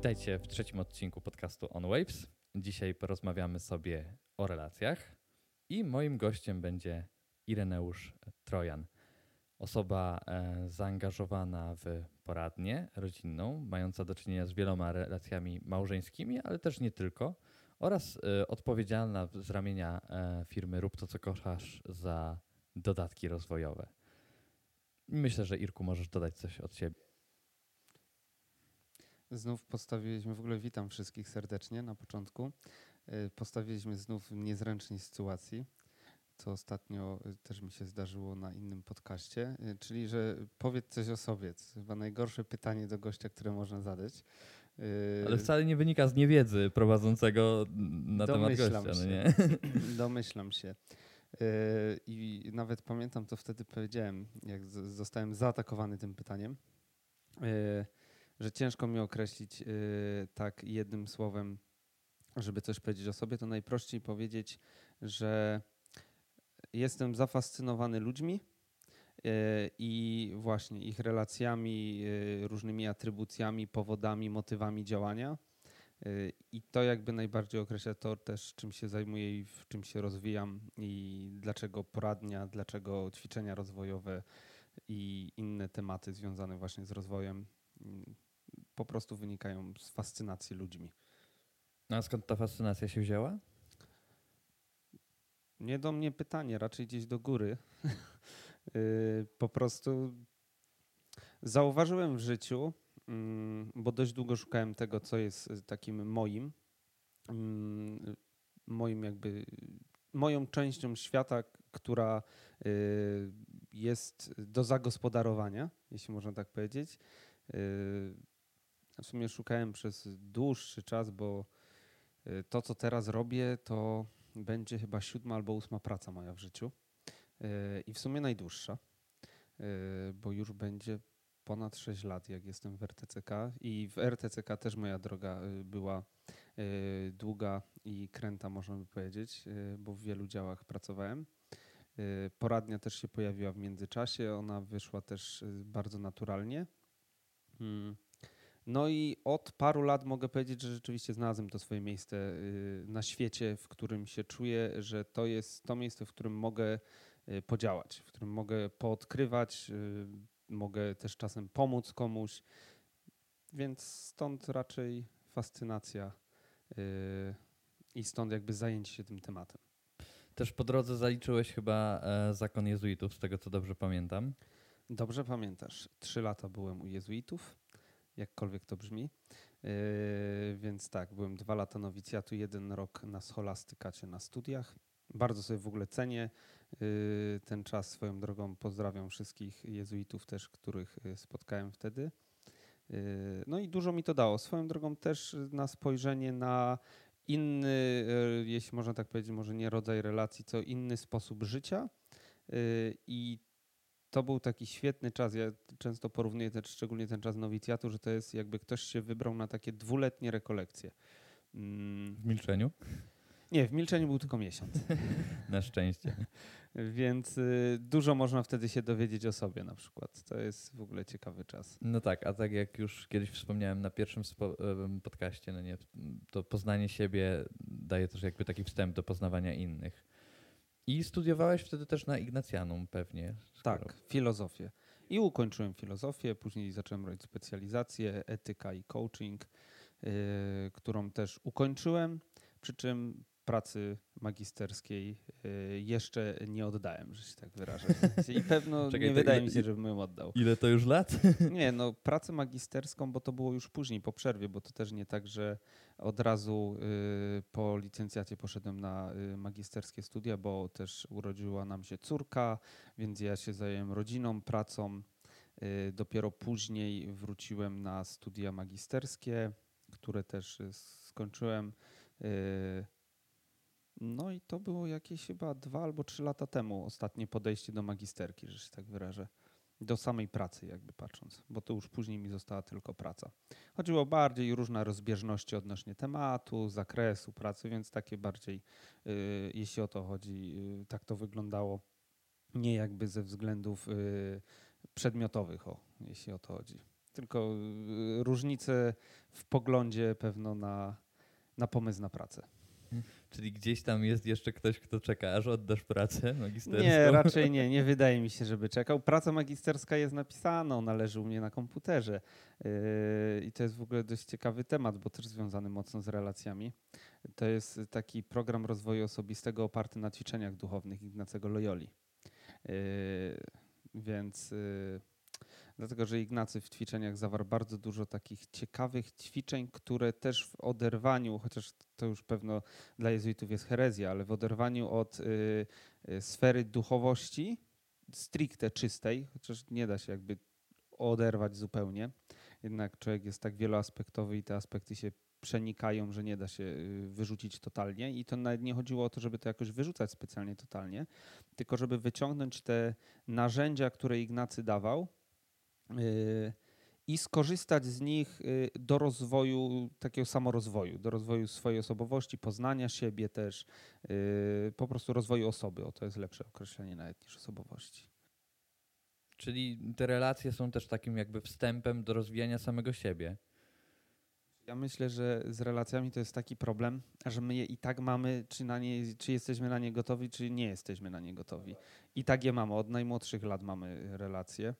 Witajcie w trzecim odcinku podcastu On Waves. Dzisiaj porozmawiamy sobie o relacjach i moim gościem będzie Ireneusz Trojan. Osoba e, zaangażowana w poradnię rodzinną, mająca do czynienia z wieloma relacjami małżeńskimi, ale też nie tylko, oraz e, odpowiedzialna z ramienia e, firmy Rób to, co kochasz za dodatki rozwojowe. Myślę, że Irku możesz dodać coś od siebie. Znów postawiliśmy, w ogóle witam wszystkich serdecznie na początku. Y, postawiliśmy znów w niezręcznej sytuacji, co ostatnio y, też mi się zdarzyło na innym podcaście, y, czyli że powiedz coś o sobie. To chyba najgorsze pytanie do gościa, które można zadać. Ale wcale nie wynika z niewiedzy prowadzącego na Domyślam temat gościa. Się. No nie? Domyślam się. I nawet pamiętam, to wtedy powiedziałem, jak zostałem zaatakowany tym pytaniem że ciężko mi określić yy, tak jednym słowem, żeby coś powiedzieć o sobie, to najprościej powiedzieć, że jestem zafascynowany ludźmi yy, i właśnie ich relacjami, yy, różnymi atrybucjami, powodami, motywami działania. Y, I to jakby najbardziej określa to też, czym się zajmuję i w czym się rozwijam i dlaczego poradnia, dlaczego ćwiczenia rozwojowe i inne tematy związane właśnie z rozwojem mm, po prostu wynikają z fascynacji ludźmi. A skąd ta fascynacja się wzięła? Nie do mnie pytanie, raczej gdzieś do góry. Y, po prostu zauważyłem w życiu, mm, bo dość długo szukałem tego, co jest takim moim, mm, moim jakby, moją częścią świata, która y, jest do zagospodarowania, jeśli można tak powiedzieć. W sumie szukałem przez dłuższy czas, bo y, to, co teraz robię, to będzie chyba siódma albo ósma praca moja w życiu. Y, I w sumie najdłuższa, y, bo już będzie ponad 6 lat, jak jestem w RTCK. I w RTCK też moja droga była długa i kręta, można by powiedzieć, bo w wielu działach pracowałem. Poradnia też się pojawiła w międzyczasie, ona wyszła też bardzo naturalnie. No i od paru lat mogę powiedzieć, że rzeczywiście znalazłem to swoje miejsce y, na świecie, w którym się czuję, że to jest to miejsce, w którym mogę y, podziałać, w którym mogę poodkrywać, y, mogę też czasem pomóc komuś. Więc stąd raczej fascynacja i stąd jakby zajęcie się tym tematem. Też po drodze zaliczyłeś chyba e, zakon jezuitów, z tego co dobrze pamiętam. Dobrze pamiętasz. Trzy lata byłem u jezuitów jakkolwiek to brzmi. Yy, więc tak, byłem dwa lata nowicjatu, jeden rok na scholastykacie na studiach. Bardzo sobie w ogóle cenię yy, ten czas swoją drogą. Pozdrawiam wszystkich jezuitów też, których yy, spotkałem wtedy. No i dużo mi to dało. Swoją drogą też na spojrzenie na inny, jeśli można tak powiedzieć, może nie rodzaj relacji, co inny sposób życia. I to był taki świetny czas. Ja często porównuję też, szczególnie ten czas nowicjatu, że to jest jakby ktoś się wybrał na takie dwuletnie rekolekcje. Mm. W milczeniu? Nie, w milczeniu był tylko miesiąc. na szczęście. Więc y, dużo można wtedy się dowiedzieć o sobie na przykład. To jest w ogóle ciekawy czas. No tak, a tak jak już kiedyś wspomniałem na pierwszym podcaście, no nie, to poznanie siebie daje też jakby taki wstęp do poznawania innych. I studiowałeś wtedy też na Ignacjanum pewnie. Skoro... Tak, filozofię. I ukończyłem filozofię, później zacząłem robić specjalizację etyka i coaching, yy, którą też ukończyłem, przy czym pracy magisterskiej y, jeszcze nie oddałem, że się tak wyrażę. I pewno Czekaj, nie wydaje ile, mi się, żebym ją oddał. Ile to już lat? Nie, no pracę magisterską, bo to było już później, po przerwie, bo to też nie tak, że od razu y, po licencjacie poszedłem na y, magisterskie studia, bo też urodziła nam się córka, więc ja się zająłem rodziną, pracą. Dopiero później wróciłem na studia magisterskie, które też skończyłem. No i to było jakieś chyba dwa albo trzy lata temu ostatnie podejście do magisterki, że się tak wyrażę. Do samej pracy jakby patrząc, bo to już później mi została tylko praca. Chodziło bardziej różne rozbieżności odnośnie tematu, zakresu pracy, więc takie bardziej, yy, jeśli o to chodzi, yy, tak to wyglądało. Nie jakby ze względów yy, przedmiotowych, o, jeśli o to chodzi. tylko y, różnice w poglądzie pewno na, na pomysł na pracę. Czyli gdzieś tam jest jeszcze ktoś, kto czeka, aż oddasz pracę magisterską? Nie, raczej nie. Nie wydaje mi się, żeby czekał. Praca magisterska jest napisana, ona leży u mnie na komputerze. Yy, I to jest w ogóle dość ciekawy temat, bo też związany mocno z relacjami. To jest taki program rozwoju osobistego oparty na ćwiczeniach duchownych Ignacego Loyoli. Yy, więc yy, dlatego, że Ignacy w ćwiczeniach zawarł bardzo dużo takich ciekawych ćwiczeń, które też w oderwaniu, chociaż to już pewno dla jezuitów jest herezja, ale w oderwaniu od y, y, sfery duchowości, stricte czystej, chociaż nie da się jakby oderwać zupełnie, jednak człowiek jest tak wieloaspektowy i te aspekty się przenikają, że nie da się y, wyrzucić totalnie. I to nawet nie chodziło o to, żeby to jakoś wyrzucać specjalnie totalnie, tylko żeby wyciągnąć te narzędzia, które Ignacy dawał i skorzystać z nich y, do rozwoju, takiego samorozwoju, do rozwoju swojej osobowości, poznania siebie też, po prostu rozwoju osoby. O to jest lepsze określenie nawet niż osobowości. Czyli te relacje są też takim jakby wstępem do rozwijania samego siebie. Ja myślę, że z relacjami to jest taki problem, że my je i tak mamy, czy, na nie, czy jesteśmy na nie gotowi, czy nie jesteśmy na nie gotowi. I tak je mamy, od najmłodszych lat mamy relacje.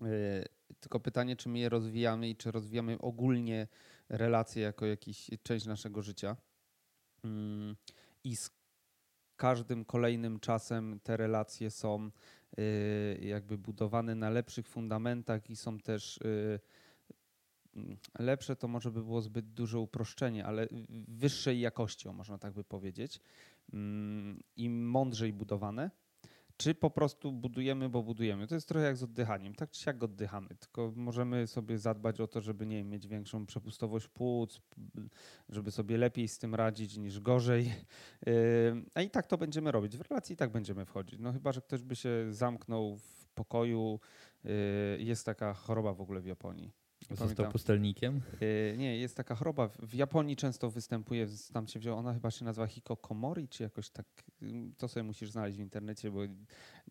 Yy, tylko pytanie, czy my je rozwijamy i czy rozwijamy ogólnie relacje jako jakiś część naszego życia. Yy, I z każdym kolejnym czasem te relacje są yy, jakby budowane na lepszych fundamentach i są też Mm, lepsze to może by było zbyt duże uproszczenie, ale wyższej jakości, można tak by powiedzieć, mm, i mądrzej budowane, czy po prostu budujemy, bo budujemy. To jest trochę jak z oddychaniem. Tak czy oddychamy, tylko możemy sobie zadbać o to, żeby nie mieć większą przepustowość płuc, żeby sobie lepiej z tym radzić niż gorzej. Yy, a i tak to będziemy robić. W relacji i tak będziemy wchodzić. No chyba, że ktoś by się zamknął w pokoju. Yy, jest taka choroba w ogóle w Japonii Został pamiętam. pustelnikiem? Yy, nie, jest taka choroba. W Japonii często występuje, tam się wzięła, ona chyba się nazywa hikokomori, czy jakoś tak. To sobie musisz znaleźć w internecie, bo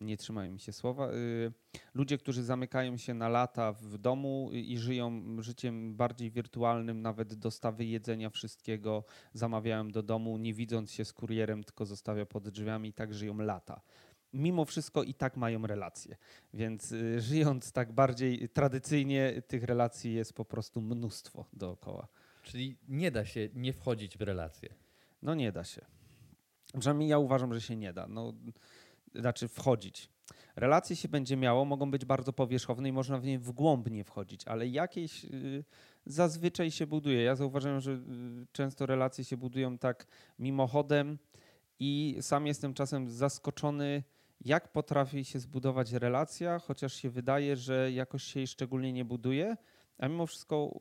nie trzymają mi się słowa. Yy, ludzie, którzy zamykają się na lata w domu i żyją życiem bardziej wirtualnym, nawet dostawy jedzenia, wszystkiego zamawiają do domu, nie widząc się z kurierem, tylko zostawia pod drzwiami i tak żyją lata mimo wszystko i tak mają relacje. Więc y, żyjąc tak bardziej tradycyjnie, tych relacji jest po prostu mnóstwo dookoła. Czyli nie da się nie wchodzić w relacje. No nie da się. Przynajmniej ja uważam, że się nie da. No, znaczy wchodzić. Relacje się będzie miało, mogą być bardzo powierzchowne i można w nie w głąb nie wchodzić, ale jakieś y, zazwyczaj się buduje. Ja zauważyłem, że y, często relacje się budują tak mimochodem i sam jestem czasem zaskoczony, jak potrafi się zbudować relacja, chociaż się wydaje, że jakoś się jej szczególnie nie buduje, a mimo wszystko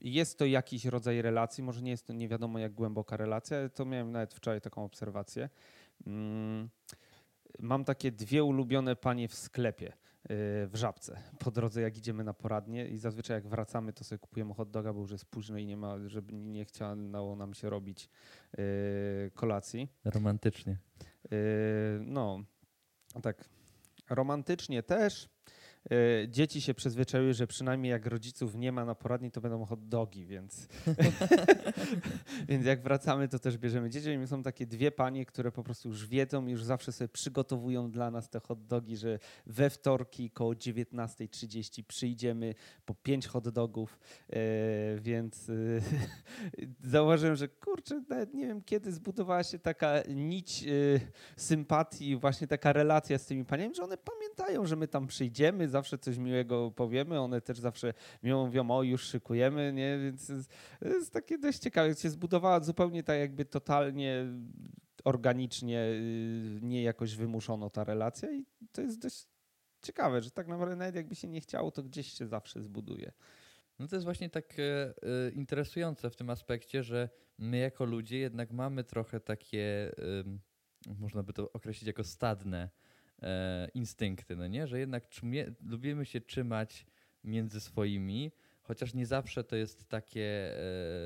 jest to jakiś rodzaj relacji, może nie jest to nie wiadomo jak głęboka relacja, to miałem nawet wczoraj taką obserwację. Mm, mam takie dwie ulubione panie w sklepie y, w Żabce po drodze jak idziemy na poradnie i zazwyczaj jak wracamy to sobie kupujemy hot doga, bo już jest późno i nie ma, żeby nie chciało nam się robić y, kolacji. Romantycznie. Y, no, tak romantycznie też. E, dzieci się przyzwyczaiły, że przynajmniej jak rodziców nie ma na poradni, to będą hot dogi, więc, więc jak wracamy, to też bierzemy dzieci. I są takie dwie panie, które po prostu już wiedzą, już zawsze sobie przygotowują dla nas te hot dogi, że we wtorki koło 19.30 przyjdziemy po pięć hot dogów, e, więc e, zauważyłem, że kurczę, nawet nie wiem kiedy zbudowała się taka nić sympatii, właśnie taka relacja z tymi paniami, że one pamiętają, że my tam przyjdziemy, zawsze coś miłego powiemy, one też zawsze miło mówią, o już szykujemy, nie? Więc to jest takie dość ciekawe. Się zbudowała zupełnie tak jakby totalnie organicznie, y, nie jakoś wymuszono ta relacja i to jest dość ciekawe, że tak naprawdę nawet jakby się nie chciało, to gdzieś się zawsze zbuduje. No to jest właśnie tak e, e, interesujące w tym aspekcie, że my jako ludzie jednak mamy trochę takie, można by to określić jako stadne e, instynkty, no nie? Że jednak czumie, lubimy się trzymać między swoimi, chociaż nie zawsze to jest takie,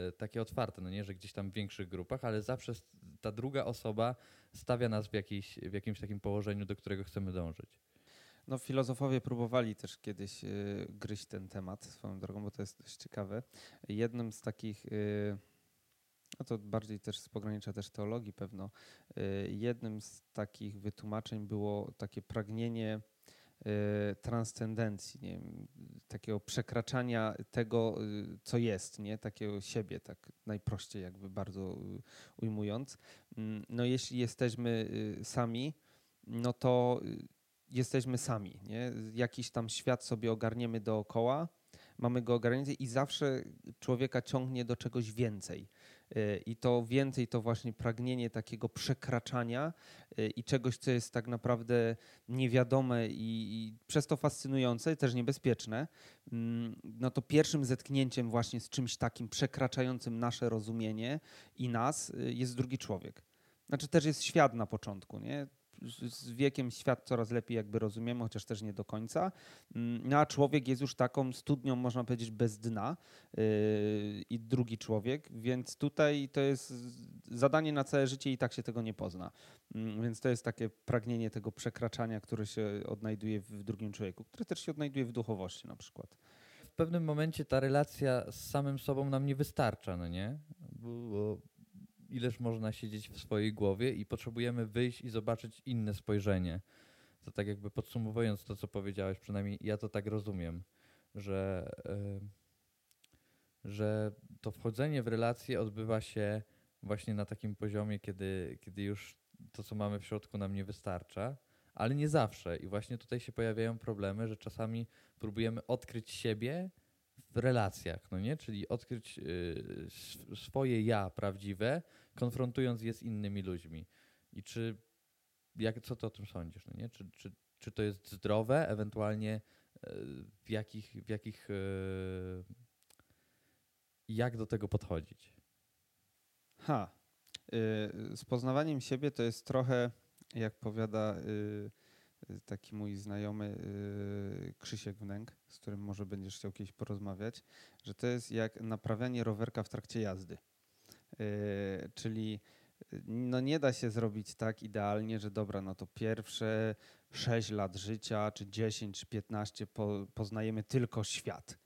e, takie otwarte, no nie? Że gdzieś tam w większych grupach, ale zawsze ta druga osoba stawia nas w, jakiejś, w jakimś takim położeniu, do którego chcemy dążyć. No, filozofowie próbowali też kiedyś y, gryźć ten temat swoją drogą, bo to jest dość ciekawe. Jednym z takich, y, no to bardziej też z pogranicza też teologii pewno, y, jednym z takich wytłumaczeń było takie pragnienie y, transcendencji, nie wiem, takiego przekraczania tego, y, co jest, nie? takiego siebie, tak najprościej jakby bardzo ujmując. Mm, no jeśli jesteśmy sami, no to jesteśmy sami. Nie? Jakiś tam świat sobie ogarniemy dookoła, mamy go ogarnięty i zawsze człowieka ciągnie do czegoś więcej. Y, I to więcej to właśnie pragnienie takiego przekraczania y, i czegoś, co jest tak naprawdę niewiadome i, i przez to fascynujące, też niebezpieczne. Mm, no to pierwszym zetknięciem właśnie z czymś takim przekraczającym nasze rozumienie i nas y, jest drugi człowiek. Znaczy też jest świat na początku, nie? Z wiekiem świat coraz lepiej jakby rozumiemy, chociaż też nie do końca. Mm, no a człowiek jest już taką studnią, można powiedzieć, bez dna yy, i drugi człowiek, więc tutaj to jest zadanie na całe życie i tak się tego nie pozna. Yy, więc to jest takie pragnienie tego przekraczania, które się odnajduje w drugim człowieku, które też się odnajduje w duchowości na przykład. W pewnym momencie ta relacja z samym sobą nam nie wystarcza, no nie? Bo, ileż można siedzieć w swojej głowie i potrzebujemy wyjść i zobaczyć inne spojrzenie. To tak jakby podsumowując to, co powiedziałeś, przynajmniej ja to tak rozumiem, że, yy, że to wchodzenie w relacje odbywa się właśnie na takim poziomie, kiedy, kiedy już to, co mamy w środku, nam nie wystarcza, ale nie zawsze. I właśnie tutaj się pojawiają problemy, że czasami próbujemy odkryć siebie w relacjach, no nie? Czyli odkryć y, swoje ja prawdziwe, konfrontując je z innymi ludźmi. I czy, jak, co ty o tym sądzisz, no nie? Czy, czy, czy to jest zdrowe, ewentualnie y, w jakich, w jakich y, jak do tego podchodzić? Ha. Z poznawaniem siebie to jest trochę, jak powiada taki mój znajomy yy, Krzysiek Wnęk, z którym może będziesz chciał kiedyś porozmawiać, że to jest jak naprawianie rowerka w trakcie jazdy. Yy, czyli no nie da się zrobić tak idealnie, że dobra, no to pierwsze 6 lat życia, czy 10, czy 15 po, poznajemy tylko świat.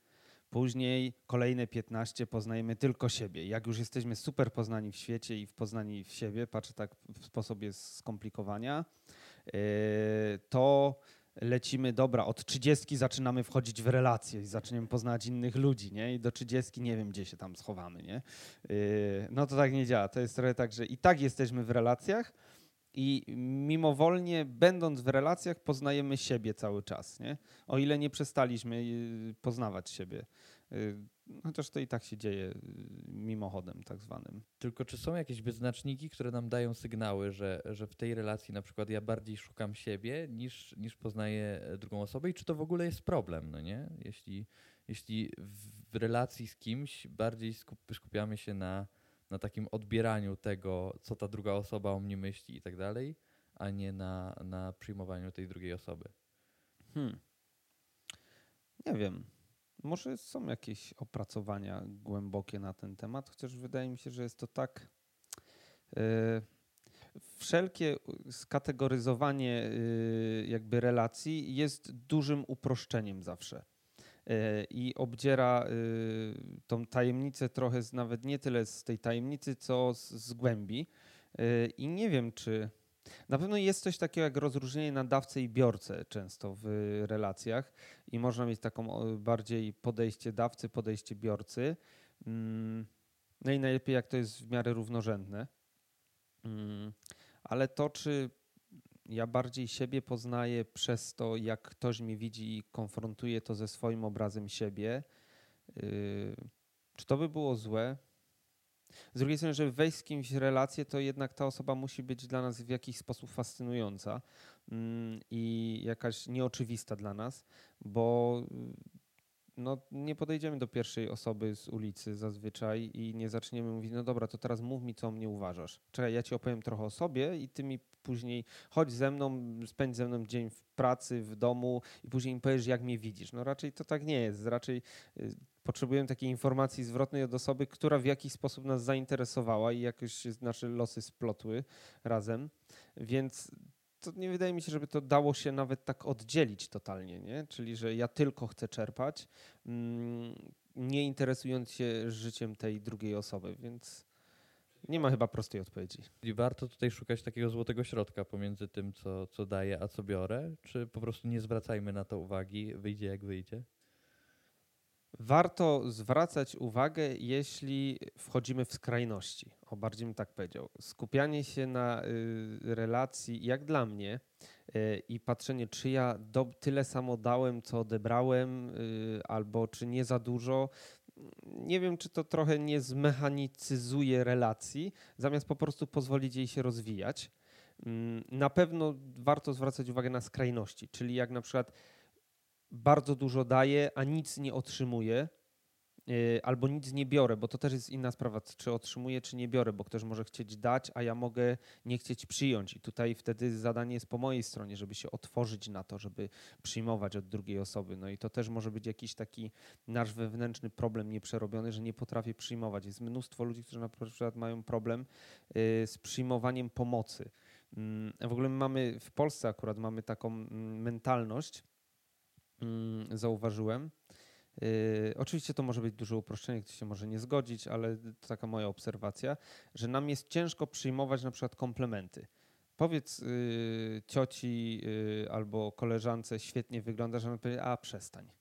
Później kolejne 15 poznajemy tylko siebie. Jak już jesteśmy super poznani w świecie i w poznani w siebie, patrzę tak w sposób jest skomplikowania, Yy, to lecimy, dobra, od 30 zaczynamy wchodzić w relacje i zaczniemy poznać innych ludzi, nie? I do 30 nie wiem, gdzie się tam schowamy, nie? Yy, no to tak nie działa. To jest trochę tak, że i tak jesteśmy w relacjach i mimowolnie, będąc w relacjach, poznajemy siebie cały czas, nie? O ile nie przestaliśmy yy, poznawać siebie. Chociaż to i tak się dzieje mimochodem tak zwanym. Tylko czy są jakieś wyznaczniki, które nam dają sygnały, że, że w tej relacji na przykład ja bardziej szukam siebie niż, niż poznaję drugą osobę i czy to w ogóle jest problem, no nie? Jeśli, jeśli w relacji z kimś bardziej skup, skupiamy się na, na takim odbieraniu tego, co ta druga osoba o mnie myśli i tak dalej, a nie na, na przyjmowaniu tej drugiej osoby. Hmm. Nie wiem. Może są jakieś opracowania głębokie na ten temat, chociaż wydaje mi się, że jest to tak. Yy, wszelkie skategoryzowanie yy, jakby relacji jest dużym uproszczeniem zawsze. Yy, I obdziera tą tajemnicę trochę z, nawet nie tyle z tej tajemnicy, co z głębi. I nie wiem, czy na pewno jest coś takiego jak rozróżnienie na dawcę i biorcę często w relacjach i można mieć taką bardziej podejście dawcy, podejście biorcy. Mm, no i najlepiej jak to jest w miarę równorzędne. Mm, ale to, czy ja bardziej siebie poznaję przez to, jak ktoś mnie widzi i konfrontuje to ze swoim obrazem siebie, y, czy to by było złe? Z drugiej strony, żeby wejść z kimś w relację, to jednak ta osoba musi być dla nas w jakiś sposób fascynująca mm, i jakaś nieoczywista dla nas, bo no, nie podejdziemy do pierwszej osoby z ulicy zazwyczaj i nie zaczniemy mówić, no dobra, to teraz mów mi, co o mnie uważasz. Czekaj, ja ci opowiem trochę o sobie i ty mi później chodź ze mną, spędź ze mną dzień w pracy, w domu i później mi powiesz, jak mnie widzisz. No raczej to tak nie jest. Raczej y, potrzebujemy takiej informacji zwrotnej od osoby, która w jakiś sposób nas zainteresowała i jakoś nasze losy splotły razem. Więc to nie wydaje mi się, żeby to dało się nawet tak oddzielić totalnie, nie? Czyli, że ja tylko chcę czerpać, mm, nie interesując się życiem tej drugiej osoby, więc nie ma chyba prostej odpowiedzi. I warto tutaj szukać takiego złotego środka pomiędzy tym, co, co daję, a co biorę, czy po prostu nie zwracajmy na to uwagi, wyjdzie jak wyjdzie? Warto zwracać uwagę, jeśli wchodzimy w skrajności. O, bardziej bym tak powiedział. Skupianie się na y, relacji, jak dla mnie, y, i patrzenie, czy ja do, tyle samo dałem, co odebrałem, y, albo czy nie za dużo. Nie wiem, czy to trochę nie zmechanicyzuje relacji, zamiast po prostu pozwolić jej się rozwijać. Mm, na pewno warto zwracać uwagę na skrajności, czyli jak na przykład bardzo dużo daję, a nic nie otrzymuję, yy, albo nic nie biorę, bo to też jest inna sprawa, czy otrzymuję, czy nie biorę, bo ktoś może chcieć dać, a ja mogę nie chcieć przyjąć. I tutaj wtedy zadanie jest po mojej stronie, żeby się otworzyć na to, żeby przyjmować od drugiej osoby. No i to też może być jakiś taki nasz wewnętrzny problem nieprzerobiony, że nie potrafię przyjmować. Jest mnóstwo ludzi, którzy na przykład mają problem yy, z przyjmowaniem pomocy. Mm, w ogóle mamy w Polsce akurat mamy taką mm, mentalność, zauważyłem. Yy, oczywiście to może być duże uproszczenie, ktoś się może nie zgodzić, ale to taka moja obserwacja, że nam jest ciężko przyjmować na przykład komplementy. Powiedz yy, cioci yy, albo koleżance, świetnie wygląda, że ona powie, a przestań.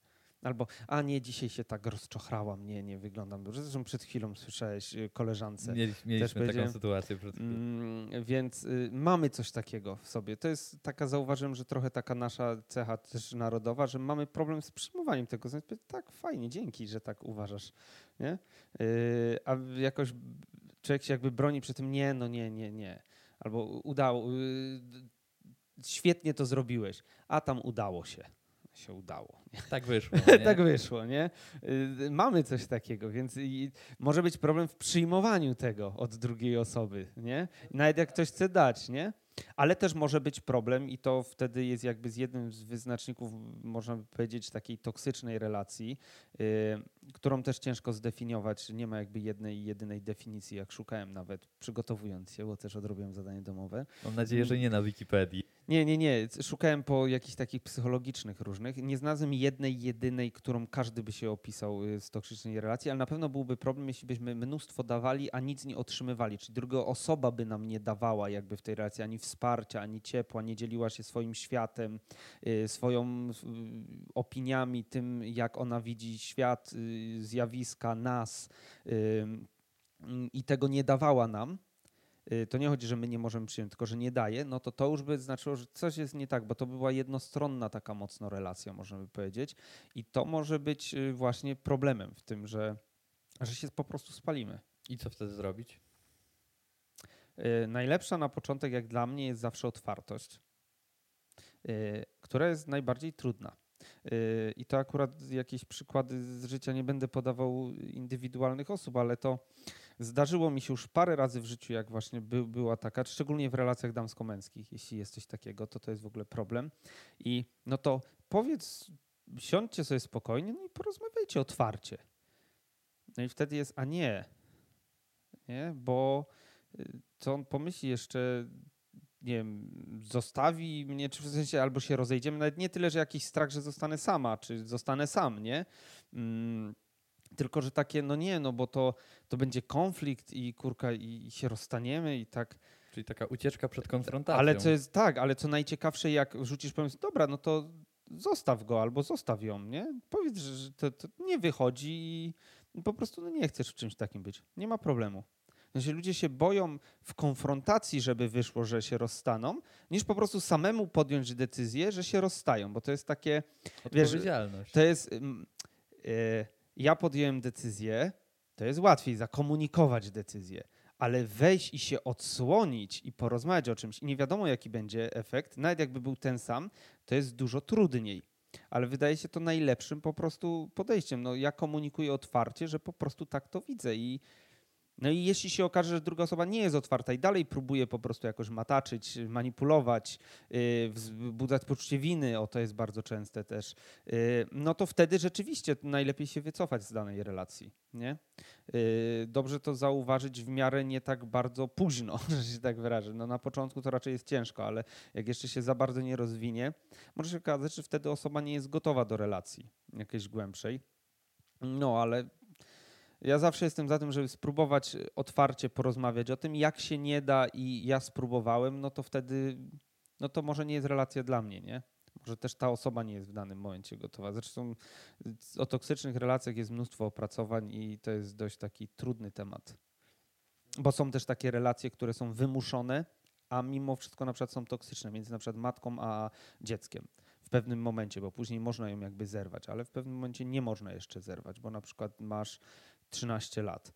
Albo, a nie, dzisiaj się tak rozczochrałam, nie, nie wyglądam dobrze. Zresztą przed chwilą słyszałeś y, koleżance. Mieli, mieliśmy taką sytuację przed chwilą. Mm, więc y, mamy coś takiego w sobie. To jest taka, zauważyłem, że trochę taka nasza cecha też narodowa, że mamy problem z przyjmowaniem tego. Znaczy, tak, fajnie, dzięki, że tak uważasz. Nie? Y, a jakoś człowiek się jakby broni przy tym, nie, no nie, nie, nie. Albo udało, y, świetnie to zrobiłeś, a tam udało się się udało. Tak wyszło. tak wyszło, nie? Y, mamy coś takiego, więc może być problem w przyjmowaniu tego od drugiej osoby, nie? Nawet jak ktoś chce dać, nie? Ale też może być problem i to wtedy jest jakby z jednym z wyznaczników, można by powiedzieć, takiej toksycznej relacji, yy, którą też ciężko zdefiniować. Nie ma jakby jednej, jedynej definicji, jak szukałem nawet przygotowując się, bo też odrobiłem zadanie domowe. Mam nadzieję, że nie na Wikipedii. Nie, nie, nie. Szukałem po jakichś takich psychologicznych różnych. Nie znalazłem jednej, jedynej, którą każdy by się opisał y, z toksycznej relacji, ale na pewno byłby problem, jeśli byśmy mnóstwo dawali, a nic nie otrzymywali. Czyli druga osoba by nam nie dawała jakby w tej relacji ani wsparcia, ani ciepła, nie dzieliła się swoim światem, y, swoją opiniami, tym jak ona widzi świat, y, zjawiska, nas i tego nie dawała nam Y, to nie chodzi, że my nie możemy przyjąć, tylko że nie daje, no to to już by znaczyło, że coś jest nie tak, bo to by była jednostronna taka mocno relacja, można by powiedzieć. I to może być y, właśnie problemem w tym, że, że się po prostu spalimy. I co wtedy zrobić? Y, najlepsza na początek, jak dla mnie, jest zawsze otwartość, która jest najbardziej trudna. I to akurat jakieś przykłady z życia nie będę podawał indywidualnych osób, ale to Zdarzyło mi się już parę razy w życiu, jak właśnie by, była taka, szczególnie w relacjach damsko-męskich, jeśli jest coś takiego, to to jest w ogóle problem. I no to powiedz, siądźcie sobie spokojnie no i porozmawiajcie otwarcie. No i wtedy jest, a nie, nie, bo co y, on pomyśli jeszcze, nie wiem, zostawi mnie, czy w sensie albo się rozejdziemy, nawet nie tyle, że jakiś strach, że zostanę sama, czy zostanę sam, nie? Mm tylko, że takie, no nie, no bo to, to będzie konflikt i kurka, i, i się rozstaniemy i tak. Czyli taka ucieczka przed konfrontacją. Ale co jest, tak, ale co najciekawsze, jak rzucisz pomysł, dobra, no to zostaw go albo zostaw ją, nie? Powiedz, że to, to nie wychodzi i po prostu no nie chcesz w czymś takim być. Nie ma problemu. Znaczy, ludzie się boją w konfrontacji, żeby wyszło, że się rozstaną, niż po prostu samemu podjąć decyzję, że się rozstają, bo to jest takie. Odpowiedzialność. Wiesz, to jest. Yy, ja podjąłem decyzję, to jest łatwiej zakomunikować decyzję, ale wejść i się odsłonić i porozmawiać o czymś i nie wiadomo jaki będzie efekt, nawet jakby był ten sam, to jest dużo trudniej. Ale wydaje się to najlepszym po prostu podejściem. No, ja komunikuję otwarcie, że po prostu tak to widzę i No i jeśli się okaże, że druga osoba nie jest otwarta i dalej próbuje po prostu jakoś mataczyć, manipulować, yy, wzbudzać poczucie winy, o to jest bardzo częste też, yy, no to wtedy rzeczywiście najlepiej się wycofać z danej relacji. Nie? Yy, dobrze to zauważyć w miarę nie tak bardzo późno, że się tak wyrażę. No na początku to raczej jest ciężko, ale jak jeszcze się za bardzo nie rozwinie, może się okazać, że wtedy osoba nie jest gotowa do relacji jakiejś głębszej. No ale ja zawsze jestem za tym, żeby spróbować otwarcie porozmawiać o tym, jak się nie da i ja spróbowałem, no to wtedy, no to może nie jest relacja dla mnie, nie? Może też ta osoba nie jest w danym momencie gotowa. Zresztą o toksycznych relacjach jest mnóstwo opracowań i to jest dość taki trudny temat. Bo są też takie relacje, które są wymuszone, a mimo wszystko na przykład są toksyczne między na przykład matką a dzieckiem w pewnym momencie, bo później można ją jakby zerwać, ale w pewnym momencie nie można jeszcze zerwać, bo na przykład masz 13 lat.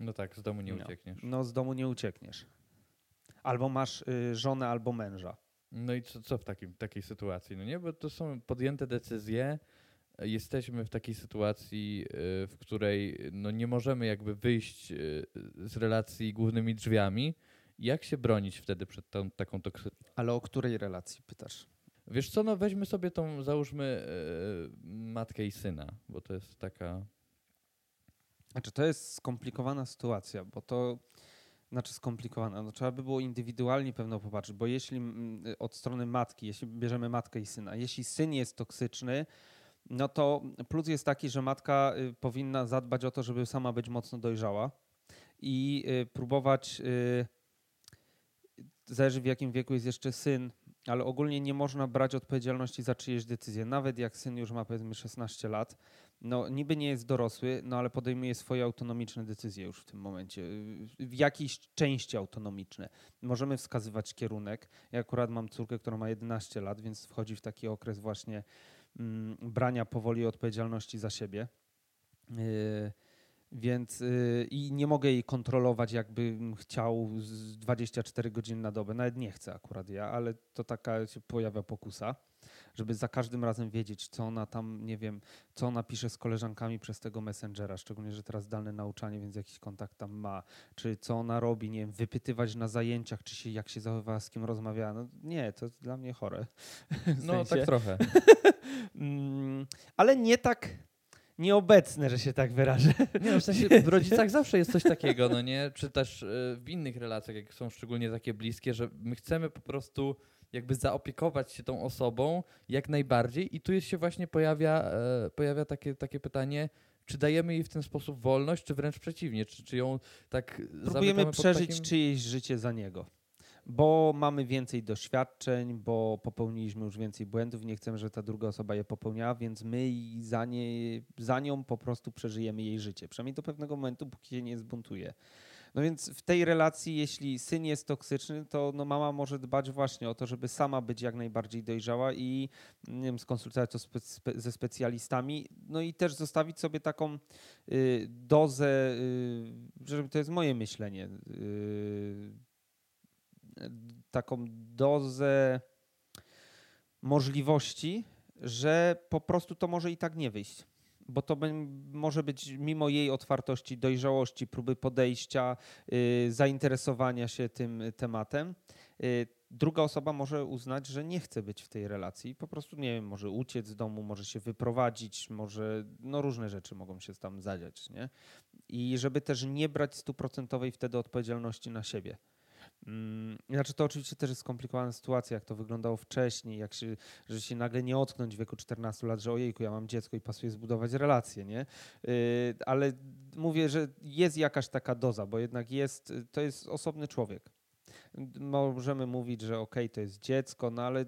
No tak, z domu nie no. uciekniesz. No, z domu nie uciekniesz. Albo masz y, żonę, albo męża. No i co, co w takim, takiej sytuacji? No nie, bo to są podjęte decyzje. Jesteśmy w takiej sytuacji, y, w której no nie możemy jakby wyjść y, z relacji głównymi drzwiami. Jak się bronić wtedy przed tą, taką toksyką? Ale o której relacji pytasz? Wiesz co, no weźmy sobie tą, załóżmy matkę i syna, bo to jest taka znaczy, to jest skomplikowana sytuacja, bo to znaczy skomplikowana. No, trzeba by było indywidualnie pewno popatrzeć, bo jeśli od strony matki, jeśli bierzemy matkę i syna, jeśli syn jest toksyczny, no to plus jest taki, że matka y, powinna zadbać o to, żeby sama być mocno dojrzała i y, próbować, y, zależy w jakim wieku jest jeszcze syn, ale ogólnie nie można brać odpowiedzialności za czyjeś decyzje. Nawet jak syn już ma powiedzmy 16 lat, no niby nie jest dorosły, no ale podejmuje swoje autonomiczne decyzje już w tym momencie. W jakiejś części autonomiczne. Możemy wskazywać kierunek. Ja akurat mam córkę, która ma 11 lat, więc wchodzi w taki okres właśnie mm, brania powoli odpowiedzialności za siebie. Yy, więc yy, i nie mogę jej kontrolować, jakbym chciał z 24 godziny na dobę. Nawet nie chcę akurat ja, ale to taka się pojawia pokusa, żeby za każdym razem wiedzieć, co ona tam, nie wiem, co ona pisze z koleżankami przez tego Messengera, szczególnie, że teraz zdalne nauczanie, więc jakiś kontakt tam ma, czy co ona robi, nie wiem, wypytywać na zajęciach, czy się, jak się zachowała, z kim rozmawiała. No nie, to dla mnie chore. no tak trochę. mm, ale nie tak nieobecne, że się tak wyrażę. Nie, no, w sensie w rodzicach zawsze jest coś takiego, no nie? Czy też e, w innych relacjach, jak są szczególnie takie bliskie, że my chcemy po prostu jakby zaopiekować się tą osobą jak najbardziej i tu jest się właśnie pojawia, e, pojawia takie, takie pytanie, czy dajemy jej w ten sposób wolność, czy wręcz przeciwnie, czy, czy ją tak Próbujemy przeżyć takim... czyjeś życie za niego bo mamy więcej doświadczeń, bo popełniliśmy już więcej błędów nie chcemy, żeby ta druga osoba je popełniała, więc my za, nie, za nią po prostu przeżyjemy jej życie. Przynajmniej do pewnego momentu, póki się nie zbuntuje. No więc w tej relacji, jeśli syn jest toksyczny, to no mama może dbać właśnie o to, żeby sama być jak najbardziej dojrzała i nie wiem, skonsultować to spe, spe, ze specjalistami, no i też zostawić sobie taką y, dozę, y, żeby to jest moje myślenie, y, taką dozę możliwości, że po prostu to może i tak nie wyjść. Bo to może być mimo jej otwartości, dojrzałości, próby podejścia, yy, zainteresowania się tym tematem. Yy, druga osoba może uznać, że nie chce być w tej relacji. Po prostu, nie wiem, może uciec z domu, może się wyprowadzić, może, no różne rzeczy mogą się tam zadziać, nie? I żeby też nie brać stuprocentowej wtedy odpowiedzialności na siebie. Mm, znaczy to oczywiście też jest skomplikowana sytuacja, jak to wyglądało wcześniej, jak się, że się nagle nie ocknąć w wieku 14 lat, że ojejku, ja mam dziecko i pasuje zbudować relacje, nie? Y, ale mówię, że jest jakaś taka doza, bo jednak jest, to jest osobny człowiek. Możemy mówić, że okej, okay, to jest dziecko, no ale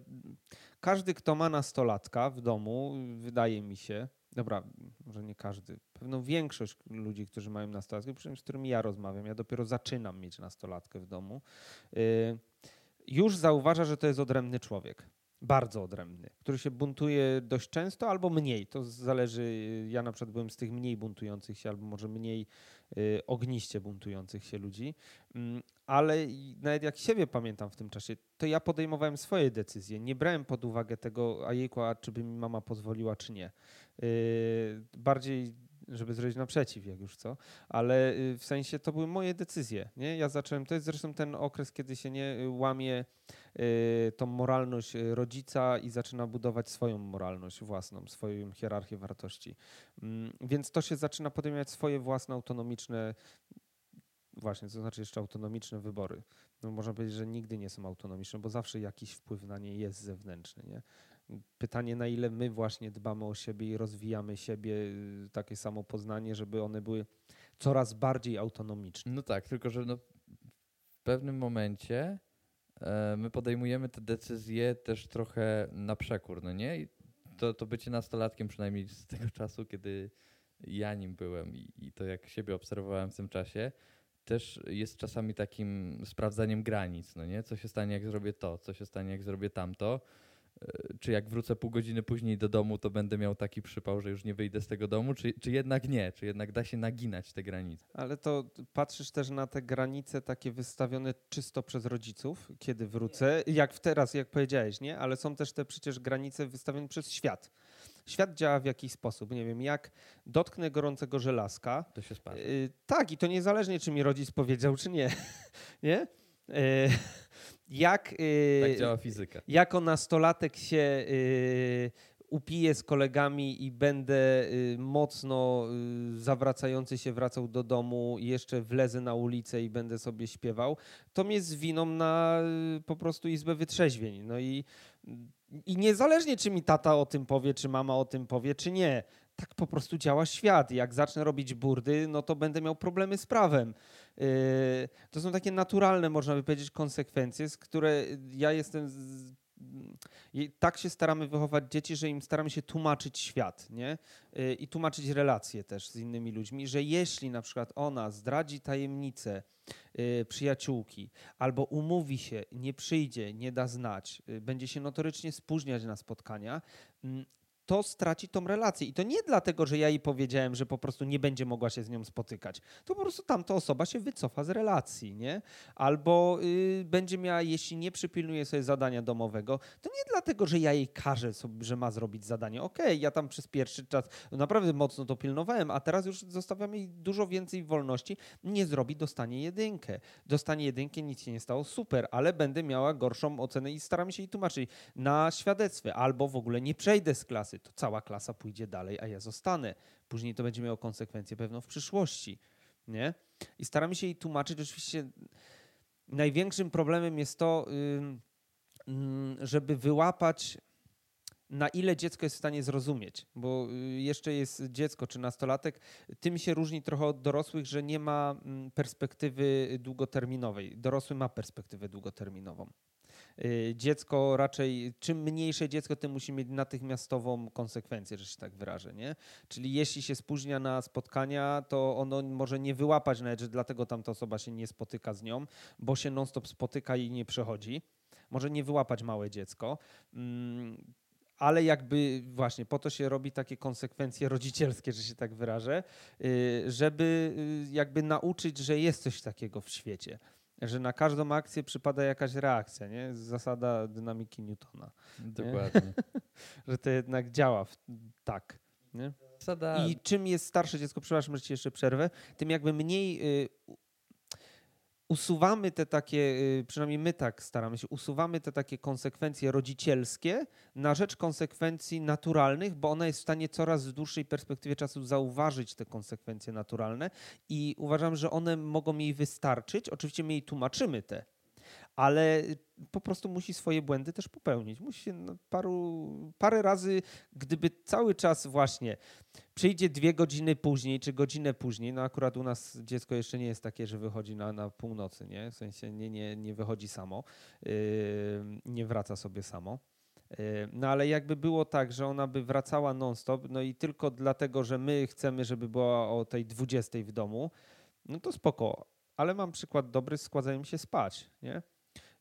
każdy, kto ma nastolatka w domu, wydaje mi się, dobra, może nie każdy, pewną większość ludzi, którzy mają nastolatkę, z którymi ja rozmawiam, ja dopiero zaczynam mieć nastolatkę w domu, y, już zauważa, że to jest odrębny człowiek. Bardzo odrębny, który się buntuje dość często albo mniej. To zależy. Ja na przykład byłem z tych mniej buntujących się, albo może mniej y, ogniście buntujących się ludzi. Mm, ale nawet jak siebie pamiętam w tym czasie, to ja podejmowałem swoje decyzje. Nie brałem pod uwagę tego, a jejku, a czy by mi mama pozwoliła, czy nie. Y, bardziej żeby zrobić naprzeciw, jak już co, ale y, w sensie to były moje decyzje, nie? Ja zacząłem, to jest zresztą ten okres, kiedy się nie y, łamie y, tą moralność rodzica i zaczyna budować swoją moralność własną, swoją hierarchię wartości. Mm, więc to się zaczyna podejmować swoje własne autonomiczne Właśnie, to znaczy jeszcze autonomiczne wybory. No można powiedzieć, że nigdy nie są autonomiczne, bo zawsze jakiś wpływ na nie jest zewnętrzny. Nie? Pytanie, na ile my właśnie dbamy o siebie i rozwijamy siebie, y, takie samo poznanie, żeby one były coraz bardziej autonomiczne. No tak, tylko że no w pewnym momencie e, my podejmujemy te decyzje też trochę na przekór, no nie? I to, to bycie nastolatkiem, przynajmniej z tego czasu, kiedy ja nim byłem i, i to jak siebie obserwowałem w tym czasie, też jest czasami takim sprawdzaniem granic, no nie? Co się stanie, jak zrobię to, co się stanie, jak zrobię tamto. Czy jak wrócę pół godziny później do domu, to będę miał taki przypał, że już nie wyjdę z tego domu, czy, czy jednak nie, czy jednak da się naginać te granice. Ale to patrzysz też na te granice takie wystawione czysto przez rodziców, kiedy wrócę, jak teraz, jak powiedziałeś, nie? Ale są też te przecież granice wystawione przez świat. Świat działa w jakiś sposób. Nie wiem, jak dotknę gorącego żelazka. To się spada. Y, tak, i to niezależnie, czy mi rodzic powiedział, czy nie. nie? Y, jak, y, tak działa fizyka. Jako nastolatek się y, upiję z kolegami i będę y, mocno zawracający się wracał do domu i jeszcze wlezę na ulicę i będę sobie śpiewał, to mnie zwiną na po prostu izbę wytrzeźwień. No i, i niezależnie czy mi tata o tym powie, czy mama o tym powie, czy nie, tak po prostu działa świat. Jak zacznę robić burdy, no to będę miał problemy z prawem. To są takie naturalne, można by powiedzieć, konsekwencje, z które ja jestem i tak się staramy wychować dzieci, że im staramy się tłumaczyć świat, nie? Y, I tłumaczyć relacje też z innymi ludźmi, że jeśli na przykład ona zdradzi tajemnicę y, przyjaciółki albo umówi się, nie przyjdzie, nie da znać, będzie się notorycznie spóźniać na spotkania, mm, to straci tą relację. I to nie dlatego, że ja jej powiedziałem, że po prostu nie będzie mogła się z nią spotykać. To po prostu tamta osoba się wycofa z relacji, nie? Albo y, będzie miała, jeśli nie przypilnuje sobie zadania domowego, to nie dlatego, że ja jej każę, sobie, że ma zrobić zadanie. Okej, okay, ja tam przez pierwszy czas naprawdę mocno to pilnowałem, a teraz już zostawiam jej dużo więcej wolności. Nie zrobi, dostanie jedynkę. Dostanie jedynkę, nic się nie stało, super, ale będę miała gorszą ocenę i staram się jej tłumaczyć na świadectwie. Albo w ogóle nie przejdę z klasy to cała klasa pójdzie dalej, a ja zostanę. Później to będzie miało konsekwencje pewno w przyszłości. Nie? I staramy się jej tłumaczyć. Oczywiście największym problemem jest to, żeby wyłapać na ile dziecko jest w stanie zrozumieć, bo y, jeszcze jest dziecko czy nastolatek, tym się różni trochę od dorosłych, że nie ma perspektywy długoterminowej. Dorosły ma perspektywę długoterminową. Y, dziecko raczej, czym mniejsze dziecko, tym musi mieć natychmiastową konsekwencję, że się tak wyrażę. Nie? Czyli jeśli się spóźnia na spotkania, to ono może nie wyłapać nawet, że dlatego tamta osoba się nie spotyka z nią, bo się non-stop spotyka i nie przechodzi. Może nie wyłapać małe dziecko mm, ale jakby właśnie po to się robi takie konsekwencje rodzicielskie, że się tak wyrażę, y, żeby y, jakby nauczyć, że jest coś takiego w świecie że na każdą akcję przypada jakaś reakcja, nie? Zasada dynamiki Newtona. Dokładnie. że to jednak działa w, tak. Nie? Zasada... I czym jest starsze dziecko, przepraszam, że ci jeszcze przerwę, tym jakby mniej y, usuwamy te takie, y, przynajmniej my tak staramy się, usuwamy te takie konsekwencje rodzicielskie na rzecz konsekwencji naturalnych, bo ona jest w stanie coraz w dłuższej perspektywie czasu zauważyć te konsekwencje naturalne i uważam, że one mogą jej wystarczyć. Oczywiście my jej tłumaczymy te ale po prostu musi swoje błędy też popełnić. Musi się no, paru, parę razy, gdyby cały czas właśnie przyjdzie dwie godziny później, czy godzinę później, no akurat u nas dziecko jeszcze nie jest takie, że wychodzi na, na północy, nie? W sensie nie, nie, nie wychodzi samo, yy, nie wraca sobie samo. Yy, no ale jakby było tak, że ona by wracała non-stop, no i tylko dlatego, że my chcemy, żeby była o tej 20 w domu, no to spoko. Ale mam przykład dobry, składzają się spać, nie?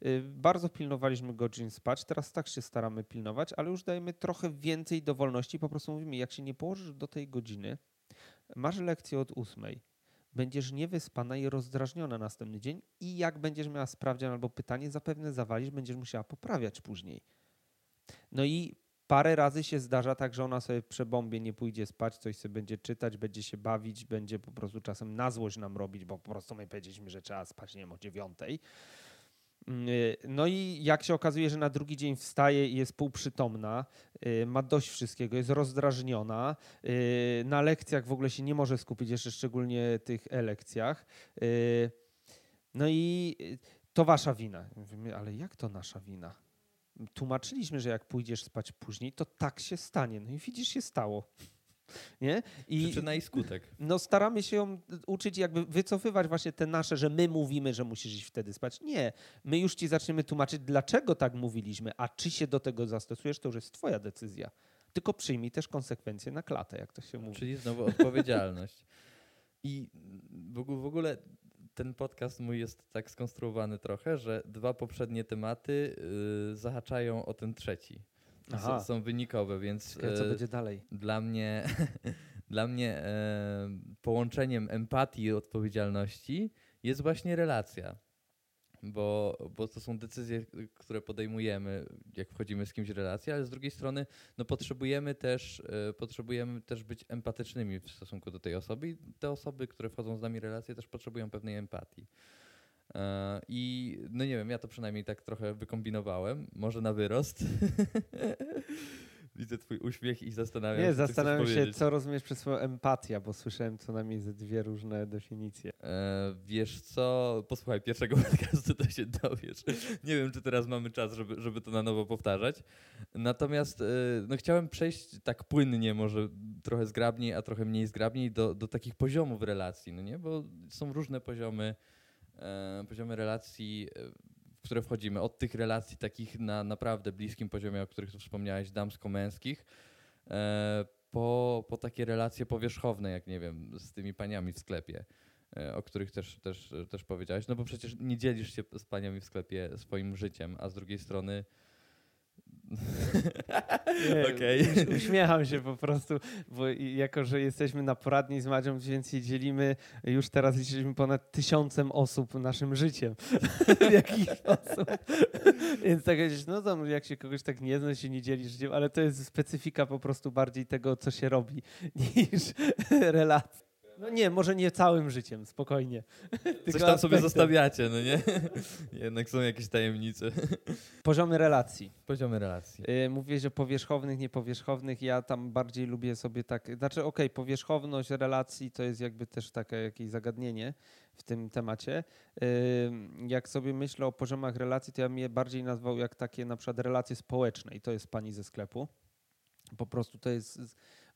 Y, bardzo pilnowaliśmy godzin spać, teraz tak się staramy pilnować, ale już dajemy trochę więcej dowolności. Po prostu mówimy, jak się nie położysz do tej godziny, masz lekcję od ósmej, będziesz niewyspana i rozdrażniona następny dzień i jak będziesz miała sprawdzian albo pytanie, zapewne zawalisz, będziesz musiała poprawiać później. No i parę razy się zdarza tak, że ona sobie przebombie nie pójdzie spać, coś sobie będzie czytać, będzie się bawić, będzie po prostu czasem na złość nam robić, bo po prostu my powiedzieliśmy, że trzeba spać, nie wiem, o dziewiątej. Mm, no i jak się okazuje, że na drugi dzień wstaje i jest półprzytomna, y, ma dość wszystkiego, jest rozdrażniona, y, na lekcjach w ogóle się nie może skupić, jeszcze szczególnie tych e-lekcjach. Y, no i to wasza wina. Mówimy, ale jak to nasza wina? Tłumaczyliśmy, że jak pójdziesz spać później, to tak się stanie. No i widzisz, się stało. Nie? I, Przyczyna i skutek. No staramy się ją uczyć, jakby wycofywać właśnie te nasze, że my mówimy, że musisz iść wtedy spać. Nie. My już ci zaczniemy tłumaczyć, dlaczego tak mówiliśmy, a czy się do tego zastosujesz, to już jest twoja decyzja. Tylko przyjmij też konsekwencje na klatę, jak to się mówi. Czyli znowu odpowiedzialność. I w ogóle ten podcast mój jest tak skonstruowany trochę, że dwa poprzednie tematy yy, zahaczają o ten trzeci. Aha. Są wynikowe, więc. Ciekawe, co yy, będzie dalej? Dla mnie, dla mnie yy, połączeniem empatii i odpowiedzialności jest właśnie relacja bo, bo to są decyzje, które podejmujemy, jak wchodzimy z kimś w relację, ale z drugiej strony no, potrzebujemy, też, y, potrzebujemy też być empatycznymi w stosunku do tej osoby i te osoby, które wchodzą z nami w relację, też potrzebują pewnej empatii. E, I no nie wiem, ja to przynajmniej tak trochę wykombinowałem, może na wyrost. Widzę twój uśmiech i zastanawiam się. Nie, zastanawiam się, co rozumiesz przez słowo empatia, bo słyszałem co najmniej ze dwie różne definicje. E, wiesz co, posłuchaj pierwszego podcastu, to się dowiesz. Nie wiem, czy teraz mamy czas, żeby, żeby to na nowo powtarzać. Natomiast e, no, chciałem przejść tak płynnie, może trochę zgrabniej, a trochę mniej zgrabniej do, do takich poziomów relacji, no nie? Bo są różne poziomy, poziomy relacji e, które wchodzimy, od tych relacji takich na naprawdę bliskim poziomie, o których tu wspomniałeś, damsko-męskich, e, po, po takie relacje powierzchowne, jak nie wiem, z tymi paniami w sklepie, e, o których też, też, też powiedziałeś. No bo przecież nie dzielisz się z paniami w sklepie swoim życiem, a z drugiej strony okay. Uśmiecham się po prostu, bo jako, że jesteśmy na poradni z Madzią, więc się dzielimy, już teraz liczyliśmy ponad tysiącem osób naszym życiem. w jakiś sposób. więc tak no tam jak się kogoś tak nie zna, się nie dzieli życiem, ale to jest specyfika po prostu bardziej tego, co się robi, niż relacji. No nie, może nie całym życiem, spokojnie. Coś tam sobie zostawiacie, no nie? Jednak są jakieś tajemnice. Poziomy relacji. Poziomy relacji. Yy, mówię, że powierzchownych, niepowierzchownych. Ja tam bardziej lubię sobie tak... Znaczy, okej, okay, powierzchowność relacji to jest jakby też takie jakieś zagadnienie w tym temacie. Yy, jak sobie myślę o poziomach relacji, to ja mnie bardziej nazwał jak takie na przykład relacje społeczne i to jest pani ze sklepu. Po prostu to jest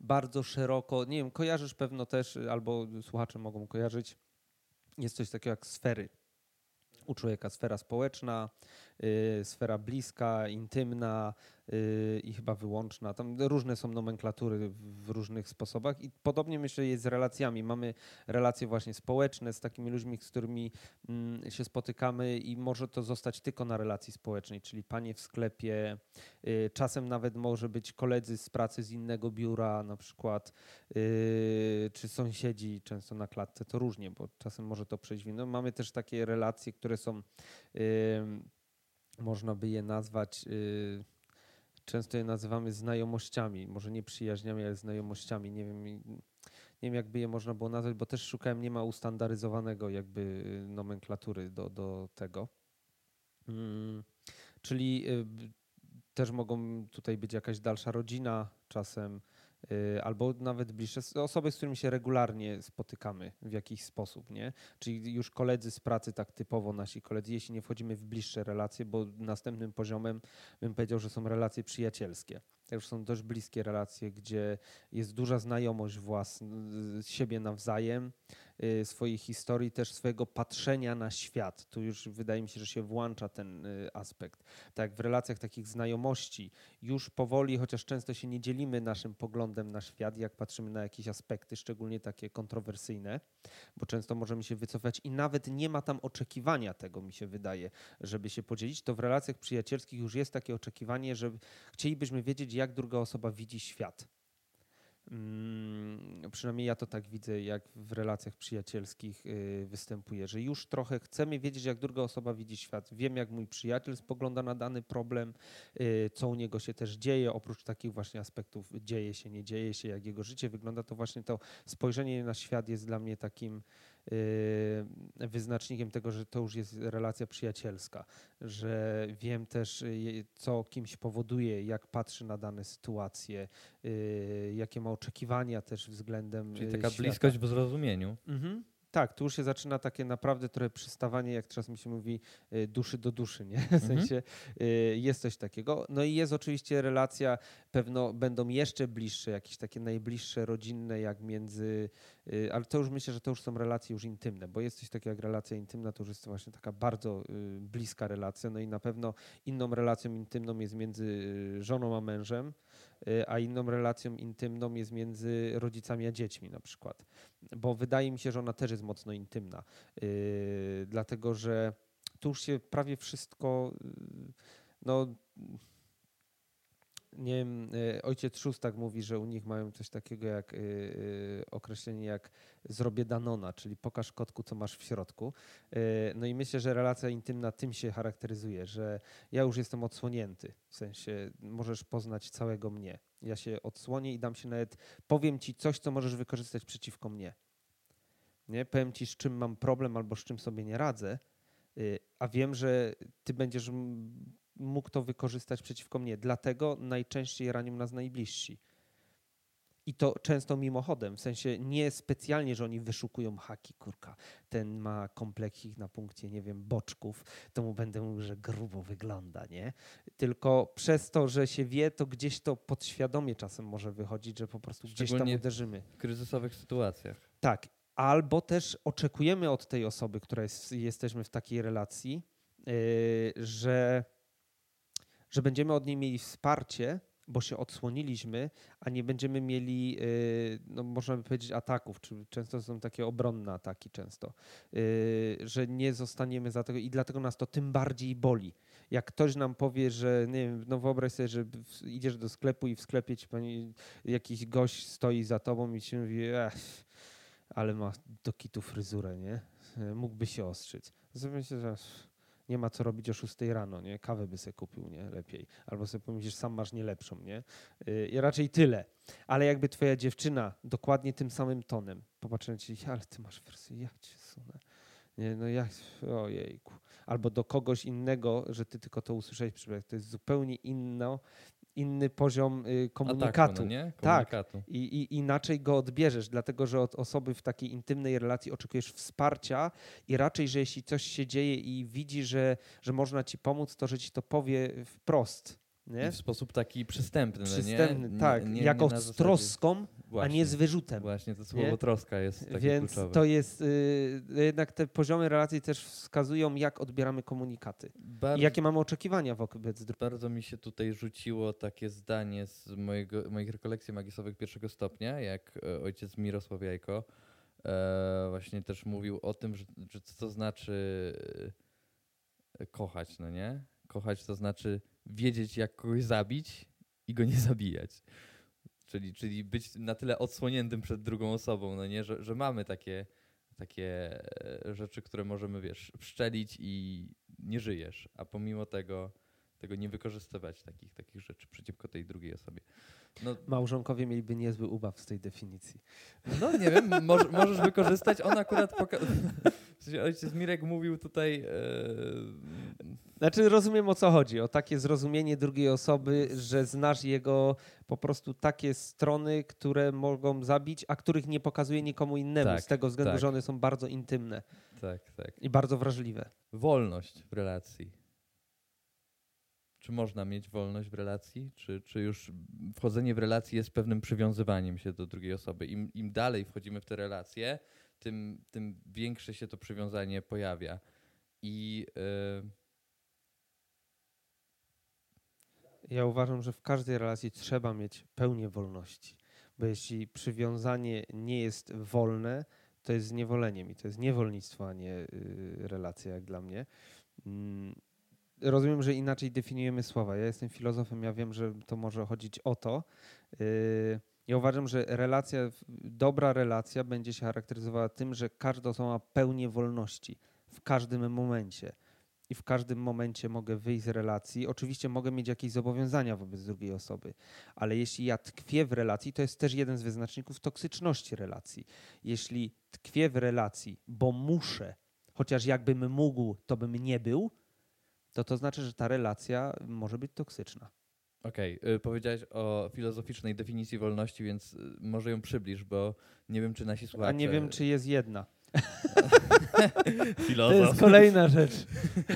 bardzo szeroko, nie wiem, kojarzysz pewno też, albo słuchacze mogą kojarzyć, jest coś takiego jak sfery. U człowieka sfera społeczna, yy, sfera bliska, intymna, Y, i chyba wyłączna. Tam różne są nomenklatury w różnych sposobach i podobnie myślę jest z relacjami. Mamy relacje właśnie społeczne z takimi ludźmi, z którymi mm, się spotykamy i może to zostać tylko na relacji społecznej, czyli panie w sklepie, y, czasem nawet może być koledzy z pracy z innego biura na przykład, y, czy sąsiedzi często na klatce, to różnie, bo czasem może to przejść w Mamy też takie relacje, które są można by je nazwać często je nazywamy znajomościami, może nie przyjaźniami, ale znajomościami. Nie wiem, nie wiem jakby je można było nazwać, bo też szukałem, nie ma ustandaryzowanego jakby nomenklatury do, do tego. Hmm, czyli y, też mogą tutaj być jakaś dalsza rodzina czasem, Y, albo nawet bliższe osoby, z którymi się regularnie spotykamy w jakiś sposób, nie? Czyli już koledzy z pracy, tak typowo nasi koledzy, jeśli nie wchodzimy w bliższe relacje, bo następnym poziomem bym powiedział, że są relacje przyjacielskie. Już są dość bliskie relacje, gdzie jest duża znajomość własna, siebie nawzajem, Y, swojej historii, też swojego patrzenia na świat. Tu już wydaje mi się, że się włącza ten y, aspekt. Tak, w relacjach takich znajomości już powoli, chociaż często się nie dzielimy naszym poglądem na świat, jak patrzymy na jakieś aspekty, szczególnie takie kontrowersyjne, bo często możemy się wycofać i nawet nie ma tam oczekiwania tego, mi się wydaje, żeby się podzielić. To w relacjach przyjacielskich już jest takie oczekiwanie, że chcielibyśmy wiedzieć, jak druga osoba widzi świat Mm, przynajmniej ja to tak widzę, jak w relacjach przyjacielskich y, występuje, że już trochę chcemy wiedzieć, jak druga osoba widzi świat. Wiem, jak mój przyjaciel spogląda na dany problem, y, co u niego się też dzieje, oprócz takich właśnie aspektów dzieje się, nie dzieje się, jak jego życie wygląda, to właśnie to spojrzenie na świat jest dla mnie takim wyznacznikiem tego, że to już jest relacja przyjacielska, że wiem też, co kimś powoduje, jak patrzy na dane sytuacje, jakie ma oczekiwania też względem Czyli taka świata. bliskość w zrozumieniu. Mhm. Tak, tu już się zaczyna takie naprawdę trochę przystawanie, jak czasem się mówi, y, duszy do duszy, nie? W Mhm. sensie y, jest coś takiego. No i jest oczywiście relacja, pewno będą jeszcze bliższe, jakieś takie najbliższe, rodzinne, jak między, y, ale to już myślę, że to już są relacje już intymne, bo jest coś takiego jak relacja intymna, to już jest to właśnie taka bardzo bliska relacja, no i na pewno inną relacją intymną jest między żoną a mężem, a inną relacją intymną jest między rodzicami a dziećmi na przykład. Bo wydaje mi się, że ona też jest mocno intymna, yy, dlatego że tu już się prawie wszystko, yy, no nie wiem, y, ojciec Szóstak mówi, że u nich mają coś takiego jak yy, określenie jak zrobię Danona, czyli pokaż kotku, co masz w środku. No i myślę, że relacja intymna tym się charakteryzuje, że ja już jestem odsłonięty, w sensie możesz poznać całego mnie. Ja się odsłonię i dam się nawet, powiem ci coś, co możesz wykorzystać przeciwko mnie. Nie? Powiem ci, z czym mam problem albo z czym sobie nie radzę, a wiem, że ty będziesz mógł to wykorzystać przeciwko mnie. Dlatego najczęściej ranią nas najbliżsi. I to często mimochodem, w sensie nie specjalnie, że oni wyszukują haki, kurka, ten ma kompleksik na punkcie, nie wiem, boczków, to mu będę mówił, że grubo wygląda, nie? Tylko przez to, że się wie, to gdzieś to podświadomie czasem może wychodzić, że po prostu gdzieś tam uderzymy. w kryzysowych sytuacjach. Tak. Albo też oczekujemy od tej osoby, która jest, jesteśmy w takiej relacji, yy, że że będziemy od niej mieli wsparcie, bo się odsłoniliśmy, a nie będziemy mieli, y, no można by powiedzieć, ataków, czy często są takie obronne ataki często, y, że nie zostaniemy za tego i dlatego nas to tym bardziej boli. Jak ktoś nam powie, że nie wiem, no wyobraź sobie, że idziesz do sklepu i w sklepie ci pani, jakiś gość stoi za tobą i ci mówi, ech, ale ma do kitu fryzurę, nie? Mógłby się ostrzyć. Zrobię się, że nie ma co robić o 6 rano, nie? Kawę by sobie kupił, nie? Lepiej. Albo sobie pomyślisz, sam masz nie lepszą, nie? Y, I raczej tyle. Ale jakby twoja dziewczyna dokładnie tym samym tonem popatrzyła ci, ale ty masz wersję, ja cię sunę. Nie, no jak, ojejku. Albo do kogoś innego, że ty tylko to usłyszałeś, to jest zupełnie inno, inny poziom y, komunikatu. Ataku, no nie? Tak. komunikatu. Tak. I, I, inaczej go odbierzesz, dlatego że od osoby w takiej intymnej relacji oczekujesz wsparcia i raczej, że jeśli coś się dzieje i widzi, że, że można ci pomóc, to że ci to powie wprost. Nie? I w sposób taki przystępny. Przystępny, nie? tak. Nie, nie, jako z troską, Właśnie, a nie z wyrzutem. Właśnie, to słowo nie? troska jest takie Więc kluczowe. to jest, y, jednak te poziomy relacji też wskazują, jak odbieramy komunikaty. Bardzo, I jakie mamy oczekiwania wobec drugiego. Bardzo mi się tutaj rzuciło takie zdanie z mojego, moich rekolekcji magisowych pierwszego stopnia, jak e, ojciec Mirosław Jajko e, właśnie też mówił o tym, że, że co to znaczy e, kochać, no nie? Kochać to znaczy wiedzieć, jak kogoś zabić i go nie zabijać. Czyli, czyli być na tyle odsłoniętym przed drugą osobą, no nie, że, że mamy takie, takie e, rzeczy, które możemy, wiesz, wszczelić i nie żyjesz, a pomimo tego tego nie wykorzystywać takich, takich rzeczy przeciwko tej drugiej osobie. No, Małżonkowie mieliby niezły ubaw z tej definicji. No nie wiem, moż, możesz wykorzystać. On akurat poka- w sensie ojciec Mirek mówił tutaj. E... Znaczy rozumiem o co chodzi, o takie zrozumienie drugiej osoby, że znasz jego po prostu takie strony, które mogą zabić, a których nie pokazuje nikomu innemu, tak, z tego względu, tak. że one są bardzo intymne. Tak, tak. I bardzo wrażliwe. Wolność w relacji. Czy można mieć wolność w relacji? Czy, czy już wchodzenie w relację jest pewnym przywiązywaniem się do drugiej osoby? Im, im dalej wchodzimy w te relacje, tym, tym większe się to przywiązanie pojawia. I. Yy... Ja uważam, że w każdej relacji trzeba mieć pełnię wolności, bo jeśli przywiązanie nie jest wolne, to jest zniewoleniem i to jest niewolnictwo, a nie yy, relacja, jak dla mnie. Yy rozumiem, że inaczej definiujemy słowa. Ja jestem filozofem, ja wiem, że to może chodzić o to. Yy, Ja uważam, że relacja, dobra relacja będzie się charakteryzowała tym, że każda osoba ma pełnię wolności w każdym momencie. I w każdym momencie mogę wyjść z relacji. Oczywiście mogę mieć jakieś zobowiązania wobec drugiej osoby, ale jeśli ja tkwię w relacji, to jest też jeden z wyznaczników toksyczności relacji. Jeśli tkwię w relacji, bo muszę, chociaż jakbym mógł, to bym nie był, to to znaczy, że ta relacja może być toksyczna. Okej, okay. powiedziałeś o filozoficznej definicji wolności, więc y, może ją przybliż, bo nie wiem, czy nasi słuchacze... A nie wiem, czy jest jedna. Filozof. To jest kolejna rzecz.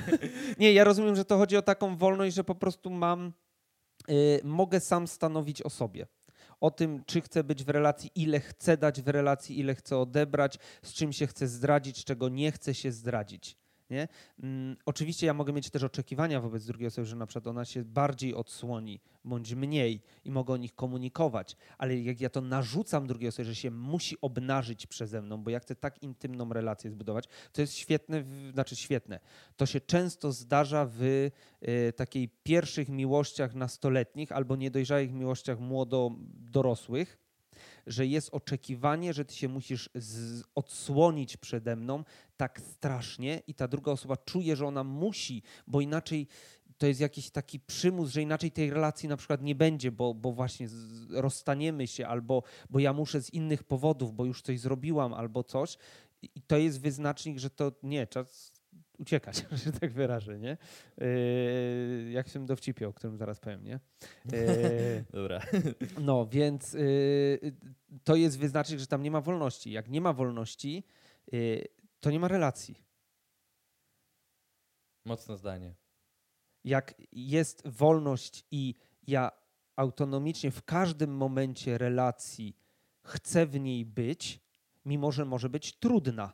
nie, ja rozumiem, że to chodzi o taką wolność, że po prostu mam, y, mogę sam stanowić o sobie. O tym, czy chcę być w relacji, ile chcę dać w relacji, ile chcę odebrać, z czym się chcę zdradzić, czego nie chcę się zdradzić. Nie? Mm, oczywiście ja mogę mieć też oczekiwania wobec drugiej osoby, że na przykład ona się bardziej odsłoni bądź mniej i mogę o nich komunikować, ale jak ja to narzucam drugiej osobie, że się musi obnażyć przeze mną, bo ja chcę tak intymną relację zbudować, to jest świetne, w, znaczy świetne. To się często zdarza w y, takiej pierwszych miłościach nastoletnich albo niedojrzałych miłościach młodo-dorosłych, że jest oczekiwanie, że ty się musisz z, odsłonić przede mną tak strasznie i ta druga osoba czuje, że ona musi, bo inaczej to jest jakiś taki przymus, że inaczej tej relacji na przykład nie będzie, bo, bo właśnie rozstaniemy się, albo bo ja muszę z innych powodów, bo już coś zrobiłam, albo coś. I to jest wyznacznik, że to nie, czas uciekać, że tak wyrażę, nie? Yy, jak się dowcipiał, o którym zaraz powiem, nie? Yy, Dobra. No, więc yy, to jest wyznacznik, że tam nie ma wolności. Jak nie ma wolności, yy, to nie ma relacji. Mocne zdanie. Jak jest wolność i ja autonomicznie w każdym momencie relacji chcę w niej być, mimo że może być trudna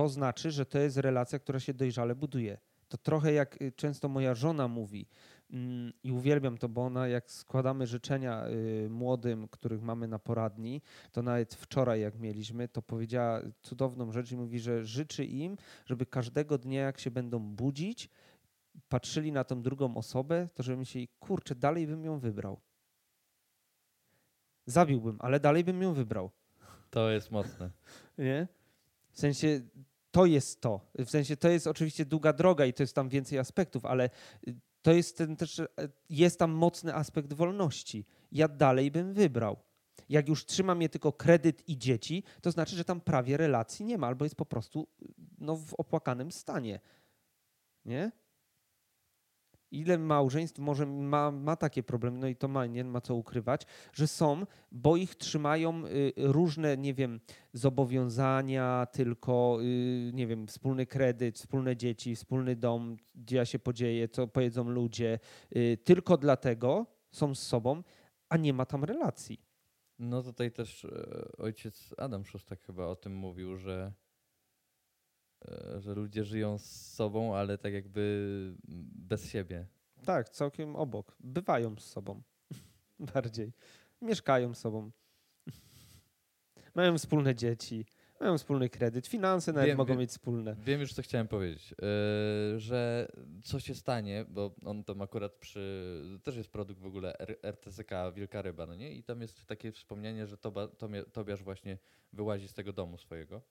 to znaczy, że to jest relacja, która się dojrzale buduje. To trochę jak y, często moja żona mówi mm, i uwielbiam to, bo ona jak składamy życzenia y, młodym, których mamy na poradni, to nawet wczoraj jak mieliśmy, to powiedziała cudowną rzecz i mówi, że życzy im, żeby każdego dnia jak się będą budzić, patrzyli na tą drugą osobę, to żeby myśleli, kurczę, dalej bym ją wybrał. Zabiłbym, ale dalej bym ją wybrał. To jest mocne. Nie? W sensie to jest to. W sensie to jest oczywiście długa droga i to jest tam więcej aspektów, ale y, to jest ten też, y, jest tam mocny aspekt wolności. Ja dalej bym wybrał. Jak już trzyma mnie tylko kredyt i dzieci, to znaczy, że tam prawie relacji nie ma, albo jest po prostu y, no, w opłakanym stanie. Nie? Ile małżeństw może ma, ma takie problemy, no i to ma, nie ma co ukrywać, że są, bo ich trzymają y, różne, nie wiem, zobowiązania, tylko, y, nie wiem, wspólny kredyt, wspólne dzieci, wspólny dom, gdzie ja się podzieję, co powiedzą ludzie, y, tylko dlatego są z sobą, a nie ma tam relacji. No tutaj też e, ojciec Adam Szostak chyba o tym mówił, że że ludzie żyją z sobą, ale tak jakby bez siebie. Tak, całkiem obok. Bywają z sobą. Bardziej. Mieszkają z sobą. Mają wspólne dzieci, mają wspólny kredyt, finanse nawet wiem, mogą wiem, mieć wspólne. Wiem już, co chciałem powiedzieć. Yy, że co się stanie, bo on tam akurat przy... Też jest produkt w ogóle RTCK Wielka Ryba, no nie? I tam jest takie wspomnienie, że Toba, Tobiasz właśnie wyłazi z tego domu swojego.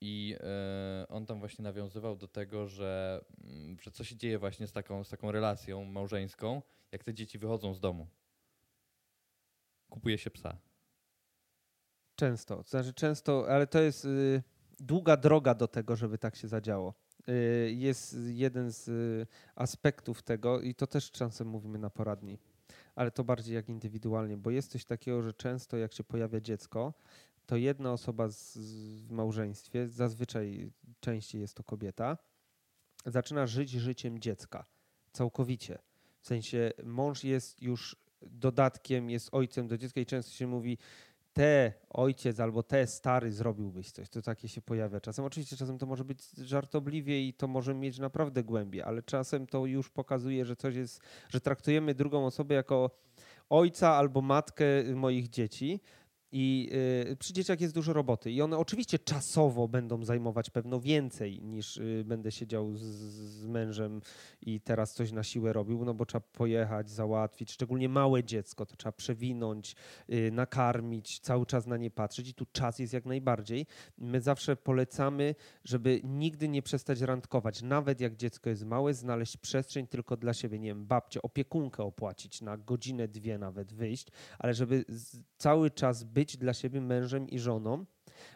I e, on tam właśnie nawiązywał do tego, że, mm, że co się dzieje właśnie z taką, z taką relacją małżeńską, jak te dzieci wychodzą z domu. Kupuje się psa. Często, to znaczy często, ale to jest y, długa droga do tego, żeby tak się zadziało. Y, jest jeden z y, aspektów tego i to też czasem mówimy na poradni, ale to bardziej jak indywidualnie, bo jest coś takiego, że często jak się pojawia dziecko, to jedna osoba z, w małżeństwie, zazwyczaj częściej jest to kobieta, zaczyna żyć życiem dziecka całkowicie. W sensie mąż jest już dodatkiem, jest ojcem do dziecka i często się mówi te ojciec albo te stary zrobiłbyś coś. To takie się pojawia czasem. Oczywiście czasem to może być żartobliwie i to może mieć naprawdę głębię, ale czasem to już pokazuje, że coś jest, że traktujemy drugą osobę jako ojca albo matkę moich dzieci, I y, przy dzieciach jest dużo roboty. I one oczywiście czasowo będą zajmować pewno więcej niż y, będę siedział z, z mężem i teraz coś na siłę robił, no bo trzeba pojechać, załatwić, szczególnie małe dziecko, to trzeba przewinąć, y, nakarmić, cały czas na nie patrzeć i tu czas jest jak najbardziej. My zawsze polecamy, żeby nigdy nie przestać randkować, nawet jak dziecko jest małe, znaleźć przestrzeń tylko dla siebie, nie wiem, babcie, opiekunkę opłacić na godzinę, dwie nawet wyjść, ale żeby z, cały czas być dla siebie mężem i żoną,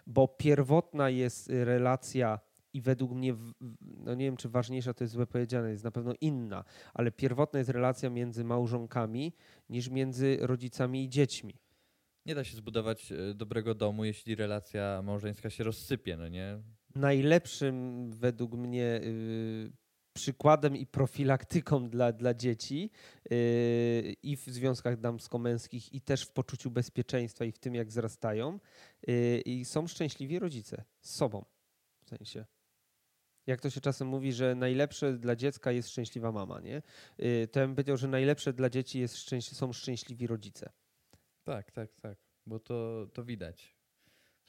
bo pierwotna jest y, relacja i według mnie, no nie wiem czy ważniejsza to jest złe powiedziane, jest na pewno inna, ale pierwotna jest relacja między małżonkami niż między rodzicami i dziećmi. Nie da się zbudować e, dobrego domu, jeśli relacja małżeńska się rozsypie, no nie? Najlepszym według mnie yy, przykładem i profilaktyką dla, dla dzieci yy, i w związkach damsko-męskich, i też w poczuciu bezpieczeństwa i w tym, jak wzrastają. Yy, I są szczęśliwi rodzice z sobą. W sensie. Jak to się czasem mówi, że najlepsze dla dziecka jest szczęśliwa mama, nie? Yy, to ja bym powiedział, że najlepsze dla dzieci jest szczęś są szczęśliwi rodzice. Tak, tak, tak. Bo to, to widać.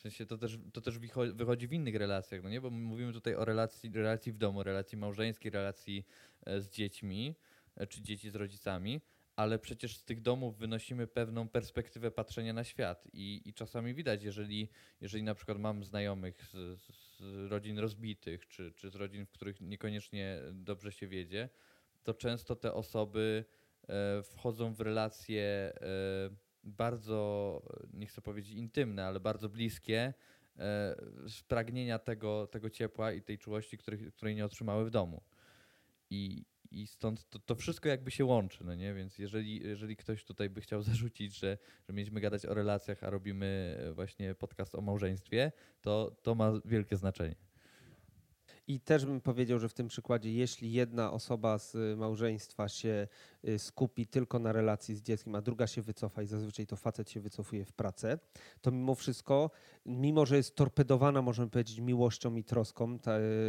W sensie to też, to też wychodzi w innych relacjach, no nie? Bo mówimy tutaj o relacji, relacji w domu, relacji małżeńskiej, relacji e, z dziećmi, e, czy dzieci z rodzicami, ale przecież z tych domów wynosimy pewną perspektywę patrzenia na świat i, i czasami widać, jeżeli, jeżeli na przykład mam znajomych z, z rodzin rozbitych, czy, czy z rodzin, w których niekoniecznie dobrze się wiedzie, to często te osoby e, wchodzą w relacje bardzo, nie chcę powiedzieć intymne, ale bardzo bliskie e, pragnienia tego, tego ciepła i tej czułości, której, której nie otrzymały w domu. I, i stąd to, to wszystko jakby się łączy, no nie? Więc jeżeli, jeżeli ktoś tutaj by chciał zarzucić, że, że mieliśmy gadać o relacjach, a robimy właśnie podcast o małżeństwie, to, to ma wielkie znaczenie. I też bym powiedział, że w tym przykładzie, jeśli jedna osoba z małżeństwa się y, skupi tylko na relacji z dzieckiem, a druga się wycofa i zazwyczaj to facet się wycofuje w pracę, to mimo wszystko, mimo że jest torpedowana, możemy powiedzieć, miłością i troską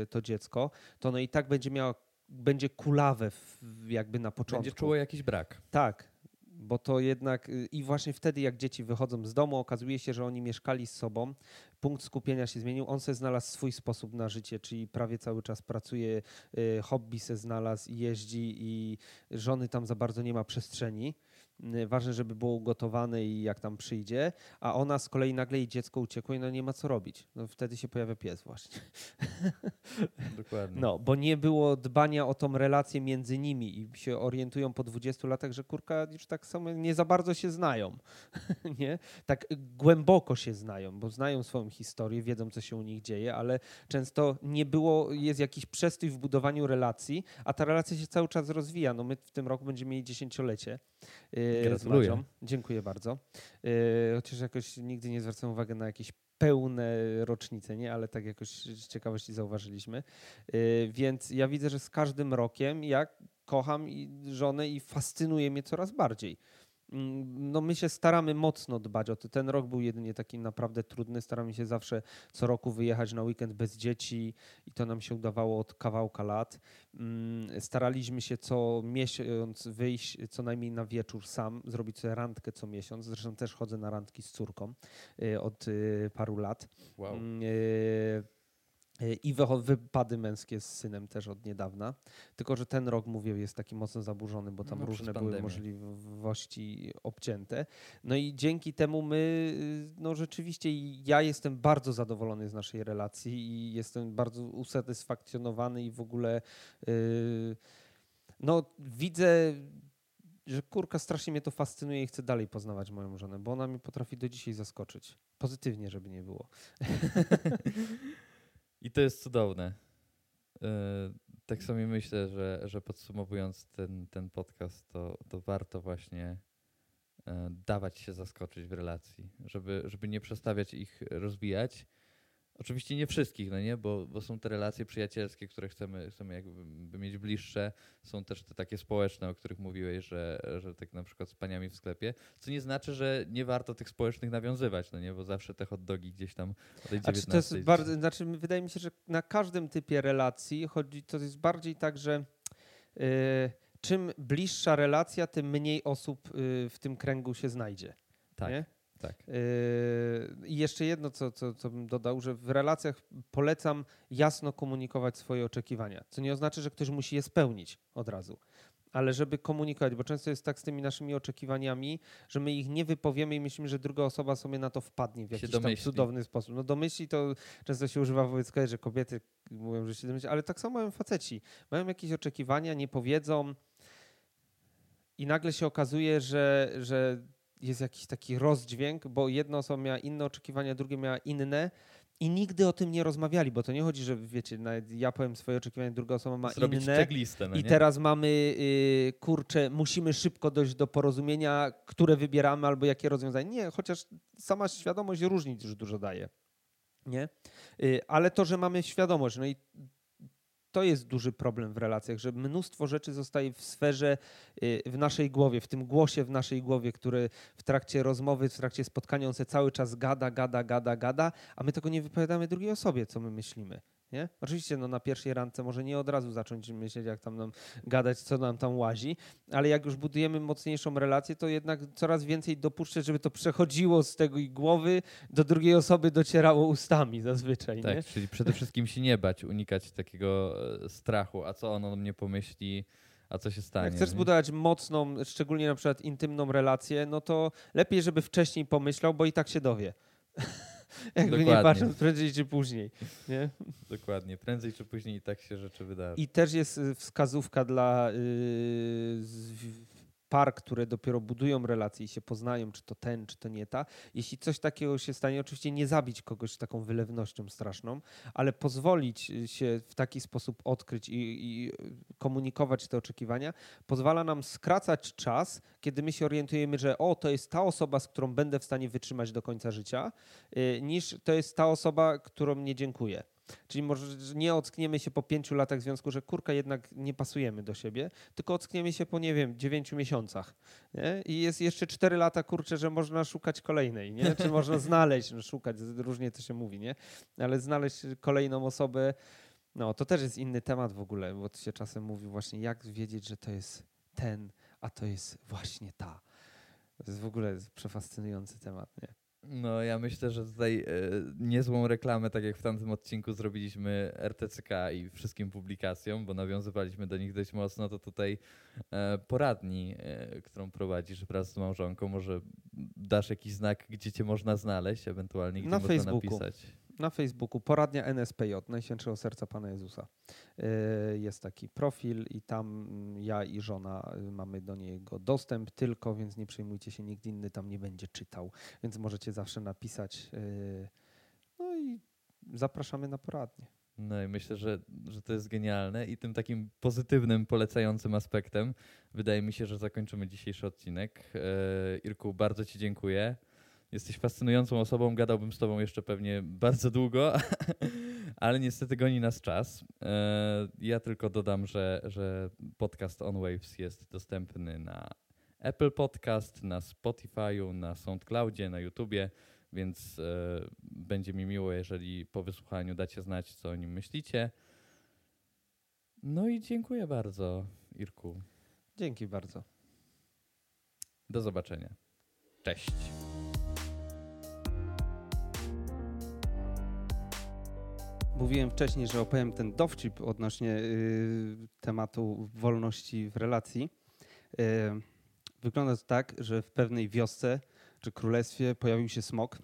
y, to dziecko, to ono i tak będzie miała będzie kulawe w, jakby na początku. Będzie czuło jakiś brak. Tak, bo to jednak y, i właśnie wtedy, jak dzieci wychodzą z domu, okazuje się, że oni mieszkali z sobą, punkt skupienia się zmienił, on se znalazł swój sposób na życie, czyli prawie cały czas pracuje, y, hobby se znalazł jeździ i żony tam za bardzo nie ma przestrzeni. Y, ważne, żeby było ugotowane i jak tam przyjdzie, a ona z kolei nagle jej dziecko uciekło i no nie ma co robić. No wtedy się pojawia pies właśnie. Dokładnie. No, bo nie było dbania o tą relację między nimi i się orientują po 20 latach, że kurka już tak samo nie za bardzo się znają. nie? Tak głęboko się znają, bo znają swoją historię, wiedzą co się u nich dzieje, ale często nie było, jest jakiś przestój w budowaniu relacji, a ta relacja się cały czas rozwija. No my w tym roku będziemy mieli dziesięciolecie. Yy, Gratuluję. Dziękuję bardzo. Yy, chociaż jakoś nigdy nie zwracam uwagi na jakieś pełne rocznice, nie? ale tak jakoś z ciekawości zauważyliśmy. Yy, więc ja widzę, że z każdym rokiem ja kocham żonę i fascynuje mnie coraz bardziej. Mm, no my się staramy mocno dbać o to. Ten rok był jedynie taki naprawdę trudny. Staramy się zawsze co roku wyjechać na weekend bez dzieci i to nam się udawało od kawałka lat. Mm, staraliśmy się co miesiąc wyjść co najmniej na wieczór sam, zrobić sobie randkę co miesiąc. Zresztą też chodzę na randki z córką y, od y, paru lat. Wow. Mm, y, i wypady męskie z synem też od niedawna. Tylko, że ten rok, mówię, jest taki mocno zaburzony, bo tam no, różne były możliwości obcięte. No i dzięki temu my, no rzeczywiście, ja jestem bardzo zadowolony z naszej relacji i jestem bardzo usatysfakcjonowany i w ogóle yy, no widzę że kurka strasznie mnie to fascynuje i chcę dalej poznawać moją żonę, bo ona mnie potrafi do dzisiaj zaskoczyć. Pozytywnie, żeby nie było. I to jest cudowne. E, tak sobie myślę, że, że podsumowując ten, ten podcast, to, to warto właśnie e, dawać się zaskoczyć w relacji, żeby, żeby nie przestawiać ich rozwijać, Oczywiście nie wszystkich, no nie? Bo, bo są te relacje przyjacielskie, które chcemy, chcemy jakby mieć bliższe. Są też te takie społeczne, o których mówiłeś, że, że tak na przykład z paniami w sklepie. Co nie znaczy, że nie warto tych społecznych nawiązywać, no nie? Bo zawsze te hot dogi gdzieś tam o tej 19. to jest bardzo, znaczy wydaje mi się, że na każdym typie relacji chodzi, to jest bardziej tak, że yy, czym bliższa relacja, tym mniej osób yy, w tym kręgu się znajdzie. Tak. Nie? Tak. Yy, I jeszcze jedno, co, co, co bym dodał, że w relacjach polecam jasno komunikować swoje oczekiwania, co nie oznacza, że ktoś musi je spełnić od razu. Ale żeby komunikować, bo często jest tak z tymi naszymi oczekiwaniami, że my ich nie wypowiemy i myślimy, że druga osoba sobie na to wpadnie w jakiś tam cudowny sposób. No domyśli to często się używa wobec kobiet, że kobiety mówią, że się domyśli, ale tak samo mają faceci. Mają jakieś oczekiwania, nie powiedzą i nagle się okazuje, że, że jest jakiś taki rozdźwięk, bo jedna osoba miała inne oczekiwania, druga miała inne i nigdy o tym nie rozmawiali, bo to nie chodzi, że wiecie, nawet ja powiem swoje oczekiwania, druga osoba ma Zrobić inne. no I teraz mamy, y, kurczę, musimy szybko dojść do porozumienia, które wybieramy albo jakie rozwiązanie. Nie, chociaż sama świadomość różnic już dużo daje. Nie? Y, ale to, że mamy świadomość, no i to jest duży problem w relacjach, że mnóstwo rzeczy zostaje w sferze, y, w naszej głowie, w tym głosie w naszej głowie, który w trakcie rozmowy, w trakcie spotkania on se cały czas gada, gada, gada, gada, a my tego nie wypowiadamy drugiej osobie, co my myślimy. Nie? Oczywiście no, na pierwszej randce może nie od razu zacząć myśleć, jak tam nam gadać, co nam tam łazi, ale jak już budujemy mocniejszą relację, to jednak coraz więcej dopuszczać, żeby to przechodziło z tego i głowy do drugiej osoby, docierało ustami zazwyczaj. Nie? Tak, czyli przede wszystkim się nie bać, unikać takiego e, strachu, a co on o mnie pomyśli, a co się stanie. Jak chcesz nie? zbudować mocną, szczególnie na przykład intymną relację, no to lepiej, żeby wcześniej pomyślał, bo i tak się dowie. Jakby nie Dokładnie. patrząc prędzej czy później. Nie? Dokładnie, prędzej czy później i tak się rzeczy wydarzą. I też jest y, wskazówka dla y, z- par, które dopiero budują relacje i się poznają, czy to ten, czy to nie ta. Jeśli coś takiego się stanie, oczywiście nie zabić kogoś taką wylewnością straszną, ale pozwolić y, się w taki sposób odkryć i, i y, komunikować te oczekiwania, pozwala nam skracać czas, kiedy my się orientujemy, że o, to jest ta osoba, z którą będę w stanie wytrzymać do końca życia, y, niż to jest ta osoba, którą nie dziękuję. Czyli może że nie ockniemy się po pięciu latach związku, że kurka jednak nie pasujemy do siebie, tylko ockniemy się po, nie wiem, dziewięciu miesiącach. Nie? I jest jeszcze cztery lata, kurczę, że można szukać kolejnej, nie? Czy można znaleźć, no szukać, różnie to się mówi, nie? Ale znaleźć kolejną osobę, no to też jest inny temat w ogóle, bo to się czasem mówi właśnie, jak wiedzieć, że to jest ten, a to jest właśnie ta. To jest w ogóle przefascynujący temat, nie? No ja myślę, że tutaj e, niezłą reklamę, tak jak w tamtym odcinku zrobiliśmy RTCK i wszystkim publikacjom, bo nawiązywaliśmy do nich dość mocno, to tutaj e, poradni, e, którą prowadzisz wraz z małżonką, może dasz jakiś znak, gdzie cię można znaleźć, ewentualnie gdzie Na można Facebooku. napisać. Na Facebooku poradnia NSPJ, Najświętszego Serca Pana Jezusa. Yy, Jest taki profil i tam mm, ja i żona y, mamy do niego dostęp tylko, więc nie przejmujcie się, nikt inny tam nie będzie czytał, więc możecie zawsze napisać. yy, No i zapraszamy na poradnię. No i myślę, że, że to jest genialne i tym takim pozytywnym, polecającym aspektem wydaje mi się, że zakończymy dzisiejszy odcinek. Irku, bardzo Ci dziękuję. Jesteś fascynującą osobą, gadałbym z Tobą jeszcze pewnie bardzo długo, ale niestety goni nas czas. E, Ja tylko dodam, że, że podcast On Waves jest dostępny na Apple Podcast, na Spotify'u, na SoundCloudzie, na YouTubie, więc e, będzie mi miło, jeżeli po wysłuchaniu dacie znać, co o nim myślicie. No i dziękuję bardzo, Irku. Dzięki bardzo. Do zobaczenia. Cześć. Mówiłem wcześniej, że opowiem ten dowcip odnośnie y, tematu wolności w relacji. Y, wygląda to tak, że w pewnej wiosce czy królestwie pojawił się smok.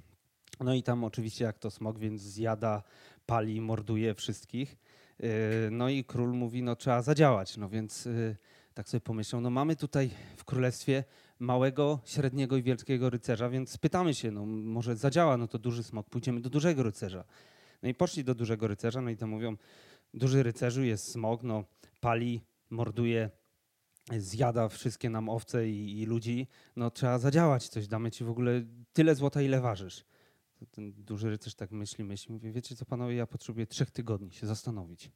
No i tam oczywiście jak to smok, więc zjada, pali, morduje wszystkich. Y, no i król mówi, no trzeba zadziałać. No więc y, tak sobie pomyślał, no mamy tutaj w królestwie małego, średniego i wielkiego rycerza, więc spytamy się, no może zadziała, no to duży smok, pójdziemy do dużego rycerza. No i poszli do dużego rycerza, no i tam mówią, duży rycerzu jest smog, no pali, morduje, zjada wszystkie nam owce i, i ludzi, no trzeba zadziałać coś, damy ci w ogóle tyle złota, ile ważysz. To Ten duży rycerz tak myśli, myśli, mówi, wiecie co panowie, ja potrzebuję trzech tygodni się zastanowić.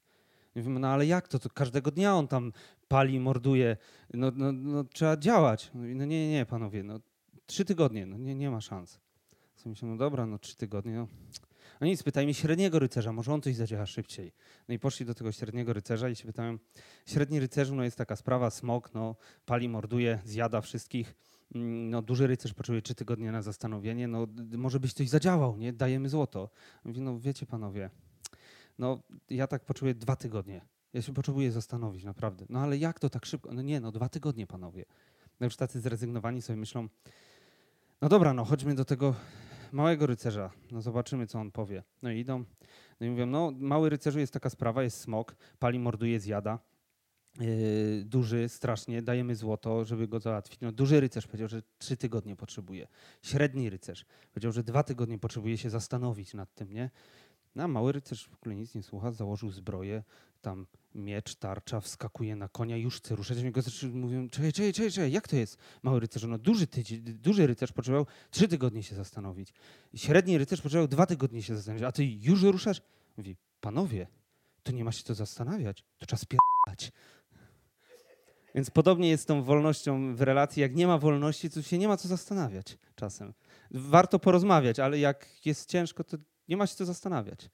Mówimy, no ale jak to, to każdego dnia on tam pali, morduje, no, no, no trzeba działać. Mówi, no nie, nie, nie, panowie, no trzy tygodnie, no nie, nie ma szans. Sobie myślę, no dobra, no trzy tygodnie, no. No nic, pytajmy średniego rycerza, może on coś zadziała szybciej. No i poszli do tego średniego rycerza i się pytają, średni rycerzu, no jest taka sprawa, smok, no pali, morduje, zjada wszystkich, mm, no duży rycerz potrzebuje trzy tygodnie na zastanowienie, no może byś coś zadziałał, nie? Dajemy złoto. Mówi, no wiecie panowie, no ja tak potrzebuję dwa tygodnie. Ja się potrzebuję zastanowić, naprawdę. No ale jak to tak szybko? No nie, no dwa tygodnie, panowie. No już tacy zrezygnowani sobie myślą, no dobra, no chodźmy do tego małego rycerza. No zobaczymy, co on powie. No i idą. No i mówią, no mały rycerzu jest taka sprawa, jest smok, pali, morduje, zjada. Yy, duży, strasznie, dajemy złoto, żeby go załatwić. No, duży rycerz powiedział, że trzy tygodnie potrzebuje. Średni rycerz powiedział, że dwa tygodnie potrzebuje się zastanowić nad tym, nie? No, a mały rycerz w ogóle nic nie słucha, założył zbroję, tam miecz, tarcza, wskakuje na konia, już chce ruszać. Oni go mówią, czekaj, czekaj, czekaj, czekaj, jak to jest, mały rycerz? No duży, tydzień, duży rycerz potrzebował trzy tygodnie się zastanowić. Średni rycerz potrzebował dwa tygodnie się zastanowić, a ty już ruszasz? Mówi, panowie, to nie ma się co zastanawiać, to czas spierdać. Więc podobnie jest z tą wolnością w relacji. Jak nie ma wolności, to się nie ma co zastanawiać czasem. Warto porozmawiać, ale jak jest ciężko, to nie ma się co zastanawiać.